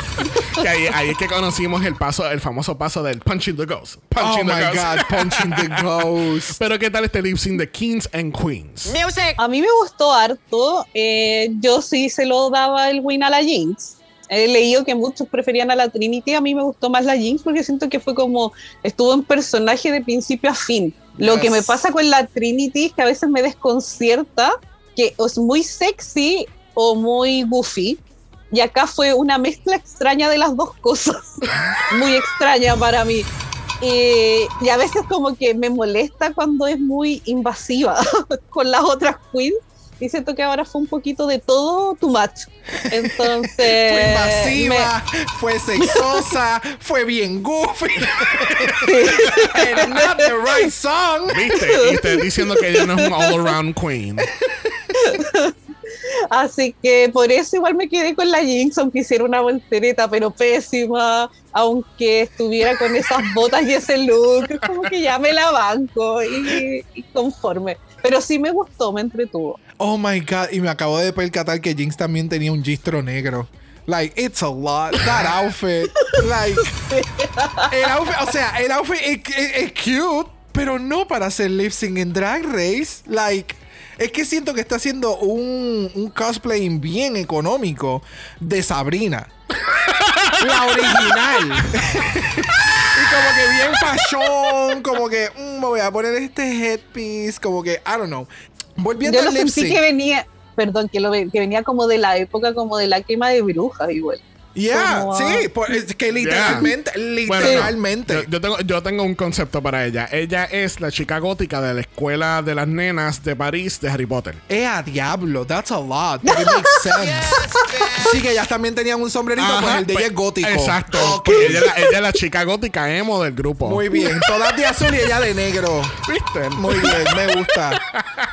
[laughs] que ahí, ahí es que conocimos el paso, el famoso paso del Punching the Ghost. Oh Punching the my Ghost. God, punching the [laughs] ghost. Pero ¿qué tal este lip sync de Kings and Queens? Music. A mí me gustó harto. Eh, yo sí se lo daba el win a la Jinx. He leído que muchos preferían a la Trinity. A mí me gustó más la Jinx porque siento que fue como estuvo en personaje de principio a fin. Lo Yes. que me pasa con la Trinity es que a veces me desconcierta que es muy sexy o muy goofy. Y acá fue una mezcla extraña de las dos cosas. [laughs] muy extraña para mí. Eh, y a veces como que me molesta cuando es muy invasiva [laughs] con las otras queens. Y siento que ahora fue un poquito de todo too much. Entonces. Fue invasiva, me- fue sexosa, [laughs] fue bien goofy. And not the right song. ¿Viste? Y estoy diciendo que ella no es un all-around queen. Así que por eso igual me quedé con la Jinx, aunque hiciera una voltereta, pero pésima, aunque estuviera con esas botas y ese look, como que ya me la banco y, y conforme. Pero sí me gustó, me entretuvo. Oh my god, y me acabo de percatar que Jinx también tenía un gistro negro. Like, it's a lot. That [laughs] outfit. like, el outfit, o sea, el outfit es, es- es cute, pero no para hacer lip sync en Drag Race. Like, es que siento que está haciendo un, un cosplay bien económico de Sabrina. [laughs] La original. [laughs] y como que bien fashion, como que mm, me voy a poner este headpiece, como que, I don't know. Volviendo Yo lo al sentí que venía, perdón, que, lo, ve- que venía como de la época como de la quema de brujas igual. Yeah, Como- sí, por- es que literalmente, Bueno, literalmente. yo, yo tengo, yo tengo un concepto para ella. Ella es la chica gótica de la escuela de las nenas de París de Harry Potter. Eh, a diablo, that's a lot. But it makes [laughs] sense. sí, que ellas también tenían un sombrerito, pues Ajá, el de ella pues, es gótico. Exacto. Ok. porque ella, ella es la chica gótica emo del grupo. Muy bien, todas de azul y ella de negro. ¿Viste? Muy bien, me gusta.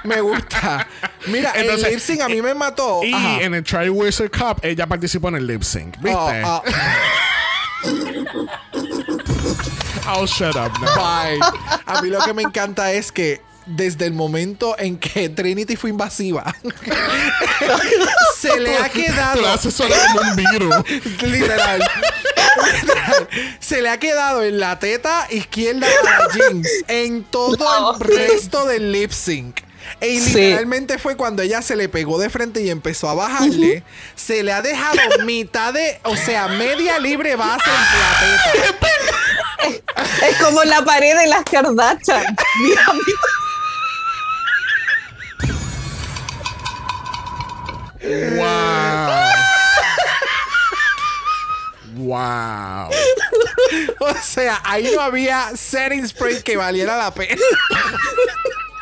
Me gusta. Mira, Entonces, el lip sync a mí me mató. Y Ajá. en el Tri Wizard Cup ella participó en el lip sync. ¿Viste? Oh, oh. [laughs] I'll shut up now. Bye. A mí lo que me encanta es que desde el momento en que Trinity fue invasiva, [laughs] se le ha quedado. lo solo como un virus. [laughs] Literal. Literal. Se le ha quedado en la teta izquierda a la Jinx en todo el resto del lip sync. Y literalmente fue cuando ella se le pegó de frente y empezó a bajarle. Se le ha dejado mitad de, o sea, media libre base en plateta. [laughs] Es, como la pared de las Kardashian. [laughs] Mira, mira. Wow. wow. O sea, ahí no había setting spray que valiera la pena. [laughs]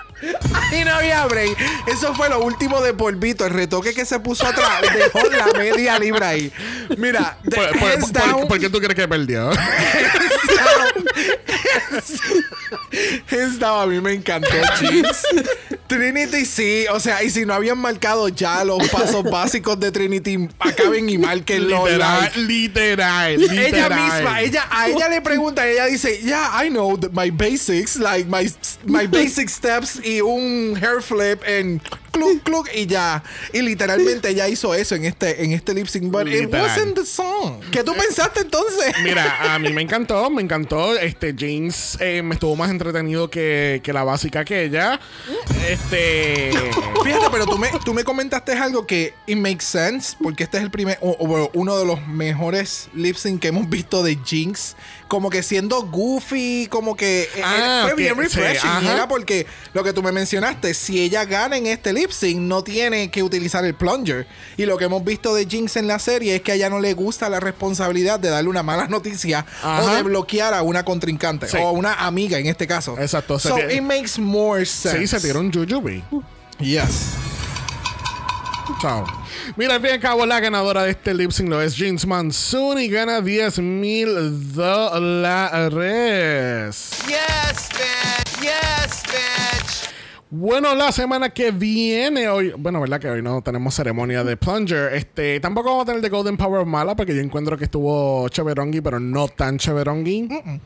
Ahí no había break. Eso fue lo último de polvito. El retoque que se puso atrás dejó la media libra ahí. Mira, ¿Por, por- down, por qué tú crees que perdió? [laughs] down, a mí me encantó Jinx. Trinity sí, o sea, y si no habían marcado ya los pasos básicos de Trinity, acaben y marquenlo. literal, like. literal, Ella literal. misma, ella, a ella le pregunta, ella dice, yeah, I know my basics, like my, my basic steps y un hair flip en cluck, cluck y ya. Y literalmente ella hizo eso en este, en este lip sync, but it Literal. wasn't the song. ¿Qué tú pensaste entonces? Mira, a mí me encantó, me encantó. Este Jinx eh, me estuvo más entretenido que, que la básica aquella. Este. Fíjate, pero tú me, tú me comentaste algo que it makes sense, porque este es el primer, o- o uno de los mejores lip sync que hemos visto de Jinx, como que siendo goofy, como que eh, Ah, fue bien sí, refreshing. ajá. era porque lo que tú me mencionaste, si ella gana en este lip sync, no tiene que utilizar el plunger. Y lo que hemos visto de Jinx en la serie es que a ella no le gusta la responsabilidad de darle una mala noticia o de bloquear a una contrincante Sí. o a una amiga en este caso. Exacto, So it makes more sense. Sí, se tiró un Jujubee. Yes. Chao. Mira, al fin y al cabo, la ganadora de este lip sync lo es Jinx Monsoon y gana 10 mil dólares. Yes, bitch. Yes, bitch. Bueno, la semana que viene, hoy, bueno, verdad que hoy no tenemos ceremonia de Plunger. Este, tampoco vamos a tener de Golden Power mala, porque yo encuentro que estuvo chéverongi, pero no tan chéverongi. Un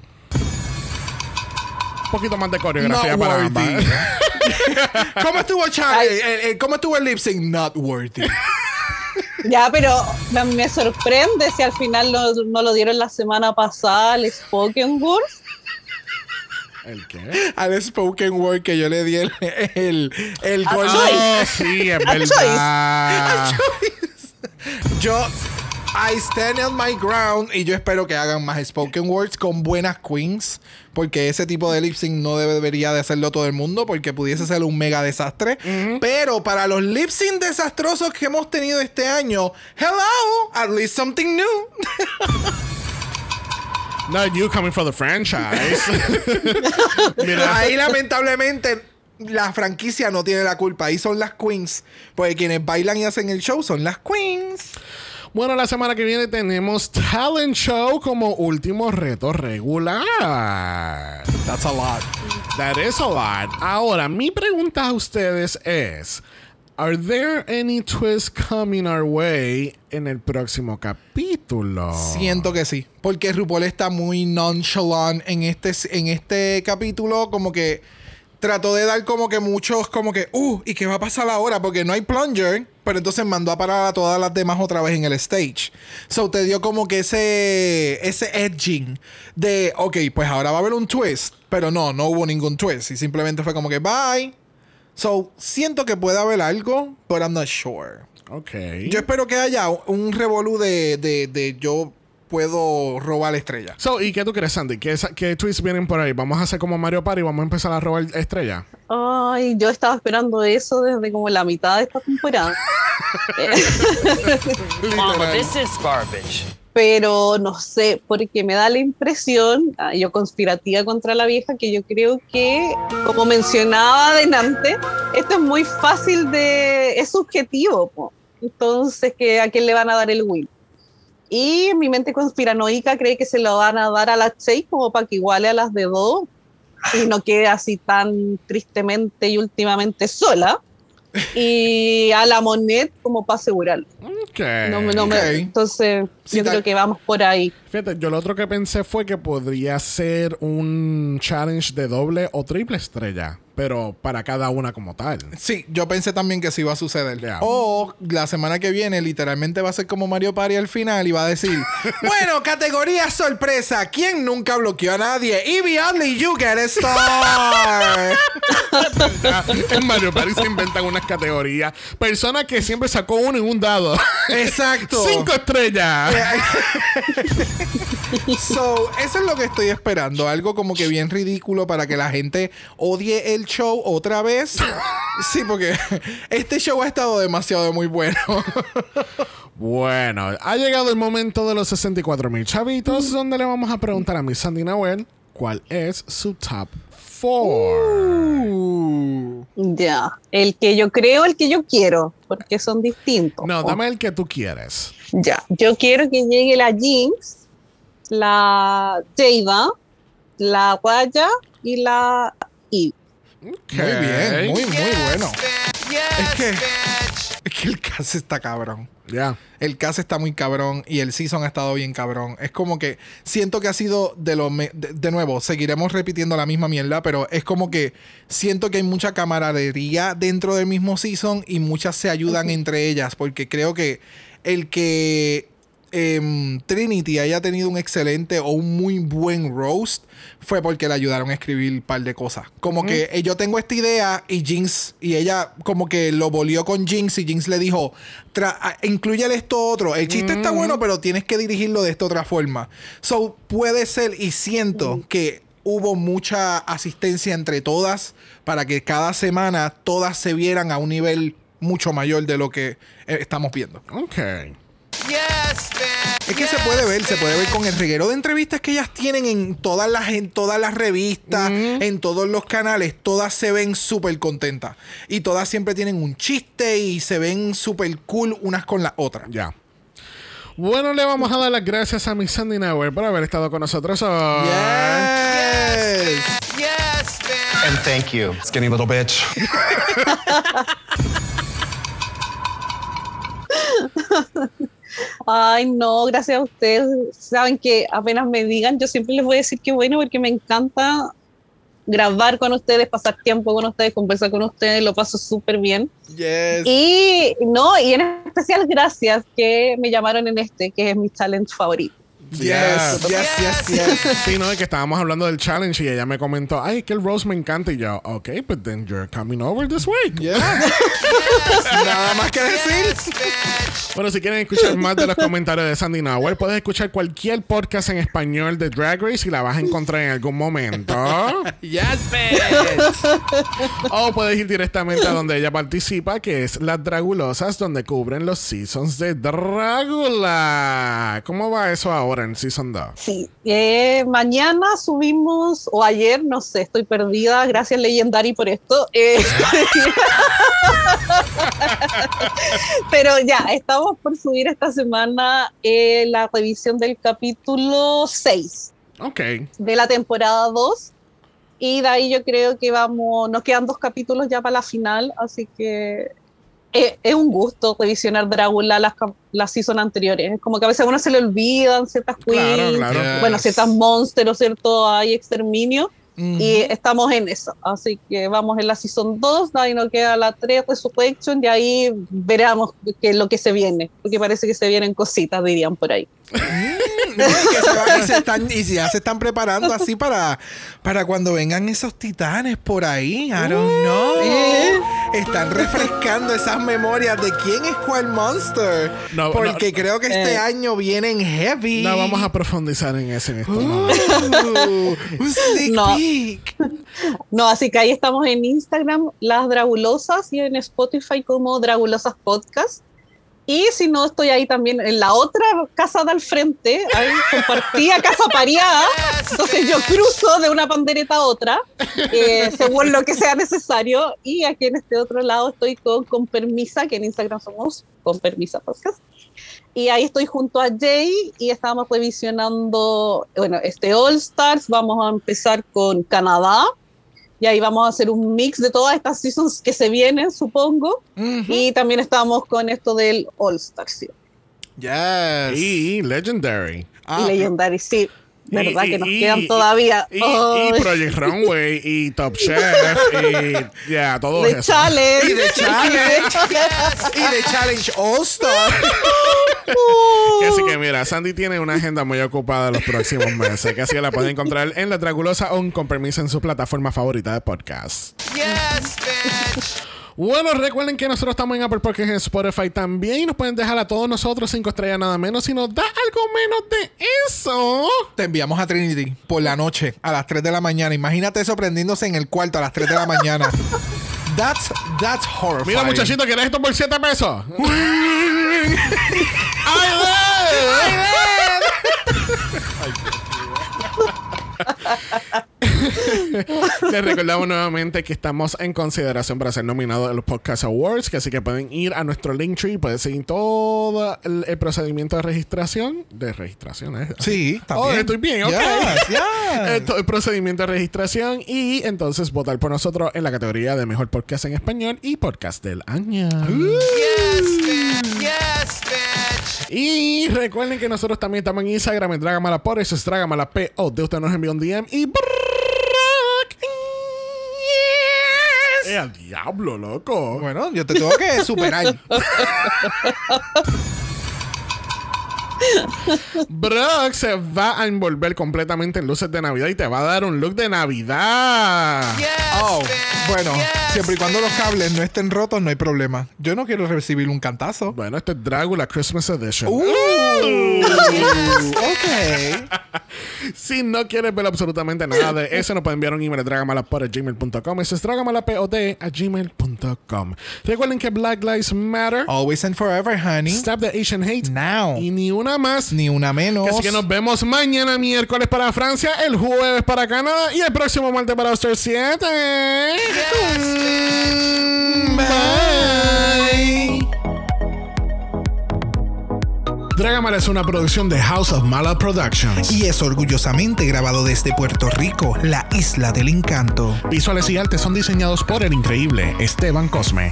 poquito más de coreografía Not para ambas. [laughs] [laughs] ¿Cómo estuvo Charlie? El- el- ¿Cómo estuvo el lip sync? Not worthy. [laughs] Ya, pero me, me sorprende si al final no, no lo dieron la semana pasada al Spoken Word. ¿El qué? Al spoken word que yo le di el, el, el gol. choice. Oh, sí, es verdad. Yo, I stand on my ground y yo espero que hagan más spoken words con buenas queens. Porque ese tipo de lip sync no debe- debería de hacerlo todo el mundo porque pudiese ser un mega desastre. Pero para los lip sync desastrosos que hemos tenido este año, hello, at least something new. [laughs] Not you coming for the franchise. [laughs] Mira. Ahí lamentablemente la franquicia no tiene la culpa. Ahí son las queens. Porque quienes bailan y hacen el show son las queens. Bueno, la semana que viene tenemos Talent Show como último reto regular. That's a lot. That is a lot. Ahora, mi pregunta a ustedes es: ¿Are there any twists coming our way en el próximo capítulo? Siento que sí. Porque RuPaul está muy nonchalant en este, en este capítulo. Como que trató de dar como que muchos, como que, uh, ¿y qué va a pasar ahora? Porque no hay plunger. Pero entonces mandó a parar a todas las demás otra vez en el stage. So te dio como que ese, ese edging de, ok, pues ahora va a haber un twist. Pero no, no hubo ningún twist. Y simplemente fue como que, bye. So siento que puede haber algo, but I'm not sure. Ok. Yo espero que haya un revolú de, de, de yo puedo robar la estrella. So, ¿y qué tú crees, Sandy? ¿Qué, qué twists vienen por ahí? ¿Vamos a hacer como Mario Party y vamos a empezar a robar estrella? Ay, yo estaba esperando eso desde como la mitad de esta temporada. [laughs] Mama, this is garbage. Pero no sé, porque me da la impresión, ah, yo conspirativa contra la vieja, que yo creo que, como mencionaba adelante, esto es muy fácil de. es subjetivo. po. Entonces, que ¿a quién le van a dar el win? Y mi mente conspiranoica cree que se lo van a dar a las seis como para que iguale a las de dos y no quede así tan tristemente y últimamente sola. Y a la Monet como para asegurarlo. Ok. No, me- no me- Ok. entonces, Sí, yo creo que vamos por ahí. Fíjate, yo lo otro que pensé fue que podría ser un challenge de doble o triple estrella, pero para cada una como tal. Sí, yo pensé también que sí iba a suceder. O la semana que viene, literalmente va a ser como Mario Party al final y va a decir: [laughs] Bueno, categoría sorpresa. ¿Quién nunca bloqueó a nadie? Evie Oddly, you get a star. [laughs] en Mario Party se inventan unas categorías. Persona que siempre sacó uno en un dado. Exacto. [laughs] Cinco estrellas. [laughs] So, eso es lo que estoy esperando. Algo como que bien ridículo para que la gente odie el show otra vez. [laughs] Sí, porque este show ha estado demasiado muy bueno. Bueno, ha llegado el momento de los 64 mil chavitos, donde le vamos a preguntar a Miss Sandy Nahuel cuál es su top 4. Ya, el que yo creo, el que yo quiero, porque son distintos. No, dame el que tú quieres. Ya, yo quiero que llegue la Jinx, la Jada, la Guaya y la Eve. Muy bien, muy, muy bueno. Es que, es que el cast está cabrón. Ya. El cast está muy cabrón y el season ha estado bien cabrón. Es como que siento que ha sido de lo... me- de, de nuevo, seguiremos repitiendo la misma mierda, pero es como que siento que hay mucha camaradería dentro del mismo season y muchas se ayudan entre ellas porque creo que el que em, Trinity haya tenido un excelente o un muy buen roast fue porque le ayudaron a escribir un par de cosas. Como que eh, yo tengo esta idea y Jinx, y ella como que lo volvió con Jinx y Jinx le dijo, "Tra- ah, inclúyele esto otro. El chiste está bueno, pero tienes que dirigirlo de esta otra forma. So puede ser y siento que hubo mucha asistencia entre todas para que cada semana todas se vieran a un nivel mucho mayor de lo que eh, estamos viendo. Ok. Es que se puede ver, se puede ver con el reguero de entrevistas que ellas tienen en todas las, en todas las revistas, en todos los canales, todas se ven súper contentas. Y todas siempre tienen un chiste y se ven súper cool unas con las otras. Ya. Bueno, le vamos a dar las gracias a Miss Sandy Nahuel por haber estado con nosotros hoy. And thank you, skinny little bitch. [laughs] Ay, no, gracias a ustedes. Saben que apenas me digan, yo siempre les voy a decir que bueno, porque me encanta grabar con ustedes, pasar tiempo con ustedes, conversar con ustedes, lo paso súper bien. Yes. Y no, y en especial gracias que me llamaron en este, que es mi challenge favorito. Yes, yes, yes, yes. Sí, no, es que estábamos hablando del challenge y ella me comentó, ay, que el Rose me encanta. Y yo, ok, but then you're coming over this week. [laughs] Nada más que decir. Bueno, si quieren escuchar más de los comentarios de Sandy Nahuel, puedes escuchar cualquier podcast en español de Drag Race y la vas a encontrar en algún momento. yes, O puedes ir directamente a donde ella participa, que es Las Dragulosas, donde cubren los seasons de Dragula. ¿Cómo va eso ahora en 2? Sí, eh, mañana subimos, o ayer, no sé, estoy perdida. Gracias, Legendary, por esto. Eh, [laughs] Pero ya, estamos por subir esta semana eh, la revisión del capítulo 6 Ok. de la temporada 2. Y de ahí yo creo que vamos, nos quedan dos capítulos ya para la final, así que eh, es un gusto revisionar Drácula las, las season anteriores. Es como que a veces a uno se le olvidan ciertas Claro, queens, claro. bueno, Yes. ciertas monsters, ¿cierto? Hay exterminio. Ujú. Y estamos en eso. Así que vamos en la season 2, de ahí nos queda la 3, Resurrection, y ahí veremos qué es lo que se viene. Porque parece que se vienen cositas, dirían por ahí. No, y, que se van- y se están, y ya se están preparando así para, para cuando vengan esos titanes por ahí. I don't know. ¿Eh? Están refrescando esas memorias de quién es cuál monster. No, porque creo que este Eh. año vienen heavy. No vamos a profundizar en eso en estos Uh, momentos. un sneak No. peek. No, así que ahí estamos en Instagram, Las Dragulosas, y en Spotify como Dragulosas Podcast. Y si no, estoy ahí también en la otra casa de al frente, ahí compartía casa pareada. Entonces yo cruzo de una pandereta a otra, eh, según lo que sea necesario. Y aquí en este otro lado estoy con Con Permisa, que en Instagram somos Con Permisa Podcast. Y ahí estoy junto a Jay y estamos revisionando, bueno, este All Stars. Vamos a empezar con Canadá. Y ahí vamos a hacer un mix de todas estas seasons que se vienen, supongo. Y también estamos con esto del All Stars. Sí. Yes. Y Legendary. Ah, y Legendary, sí. ¿Verdad? Y- que nos y- quedan y- todavía. Y. Project Runway y Top Chef y ya, todo The eso. Challenge. [laughs] Y de challenge. y de challenge All Star. Así que mira, Sandy tiene una agenda muy ocupada los próximos meses. Que así que la pueden encontrar en La Dragulosa o con permiso en su plataforma favorita de podcast. Bueno, recuerden que nosotros estamos en Apple Podcast y en Spotify también. Y nos pueden dejar a todos nosotros cinco estrellas nada menos. Si nos da algo menos de eso. Te enviamos a Trinity por la noche a las 3 de la mañana. Imagínate eso prendiéndose en el cuarto a las 3 de la mañana. [laughs] That's, that's horrifying. Mira, muchachito, ¿quieres esto por 7 pesos? ¡Ay, [laughs] [laughs] Les recordamos nuevamente que estamos en consideración para ser nominados en los Podcast Awards, que así que pueden ir a nuestro Linktree y pueden seguir todo el, el procedimiento de registración. De registración, ¿eh? Sí, está Oh, estoy bien, ok. Yes, yes. [laughs] Todo el procedimiento de registración y entonces votar por nosotros en la categoría de mejor podcast en español y podcast del año. Yes, bitch. Yes, bitch. Y recuerden que nosotros también estamos en Instagram en Dragamala por eso es Dragamala P o de usted nos envió un DM y Brock. Yes. ¡Eh, al diablo, loco! Bueno, yo te tengo que superar. [laughs] Brock se va a envolver completamente en luces de Navidad y te va a dar un look de Navidad. Oh, bueno, siempre y cuando los cables no estén rotos, no hay problema. Yo no quiero recibir un cantazo. Bueno, esto es Dragula Christmas Edition. Uh, ok. Si no quieres ver absolutamente nada de eso, nos pueden enviar un email a dragamalapod.gmail.com. Eso es dragamalapod a gmail.com. Recuerden que Black Lives Matter. Always and forever, honey. Stop the Asian hate. Now. Y ni una más. Ni una menos. Así que nos vemos mañana miércoles para Francia, el jueves para Canadá y el próximo martes para Australia 7. Bye. Dragamala es una producción de House of Mala Productions. Y es orgullosamente grabado desde Puerto Rico, la isla del encanto. Visuales y artes son diseñados por el increíble Esteban Cosme.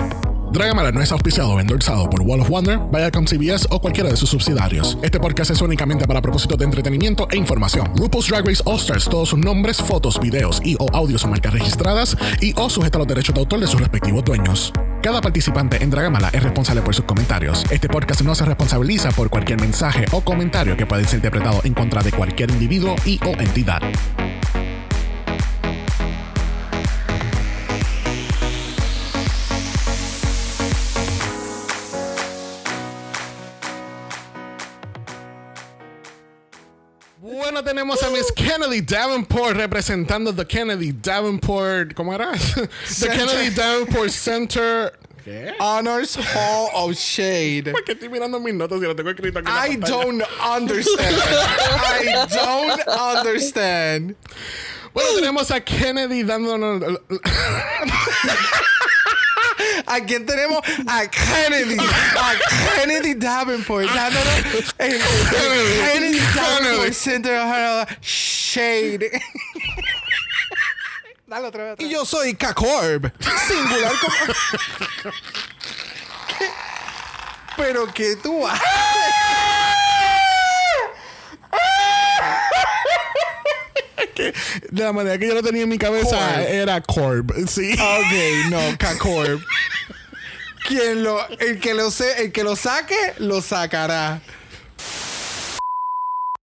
Dragamala no es auspiciado o endorsado por Wall of Wonder, Viacom CBS o cualquiera de sus subsidiarios. Este podcast es únicamente para propósitos de entretenimiento e información. RuPaul's Drag Race All Stars, todos sus nombres, fotos, videos y o audios son marcas registradas y o sujeta a los derechos de autor de sus respectivos dueños. Cada participante en Dragamala es responsable por sus comentarios. Este podcast no se responsabiliza por cualquier mensaje o comentario que pueda ser interpretado en contra de cualquier individuo y o entidad. Bueno, tenemos a Miss Kennedy Davenport representando The Kennedy Davenport. ¿Cómo era? [laughs] The Center. Kennedy Davenport Center. ¿Qué? Honors Hall of Shade. ¿Por qué estoy mirando mis notas y lo tengo escrito aquí? en la I don't understand. I don't understand. Bueno, tenemos a Kennedy dándonos. ¿A quién tenemos? A Kennedy. A Kennedy Davenport. Dándonos el, Kennedy Davenport Center of Shade. Dale otra vez, otra vez. Y yo soy K-Corb. Singular como... [laughs] ¿Qué? Pero que tú haces. [laughs] De la manera que yo lo tenía en mi cabeza era Corb. Sí. Ok, no, [laughs] K-Corb. Quien lo, el que lo se, el que lo saque, lo sacará.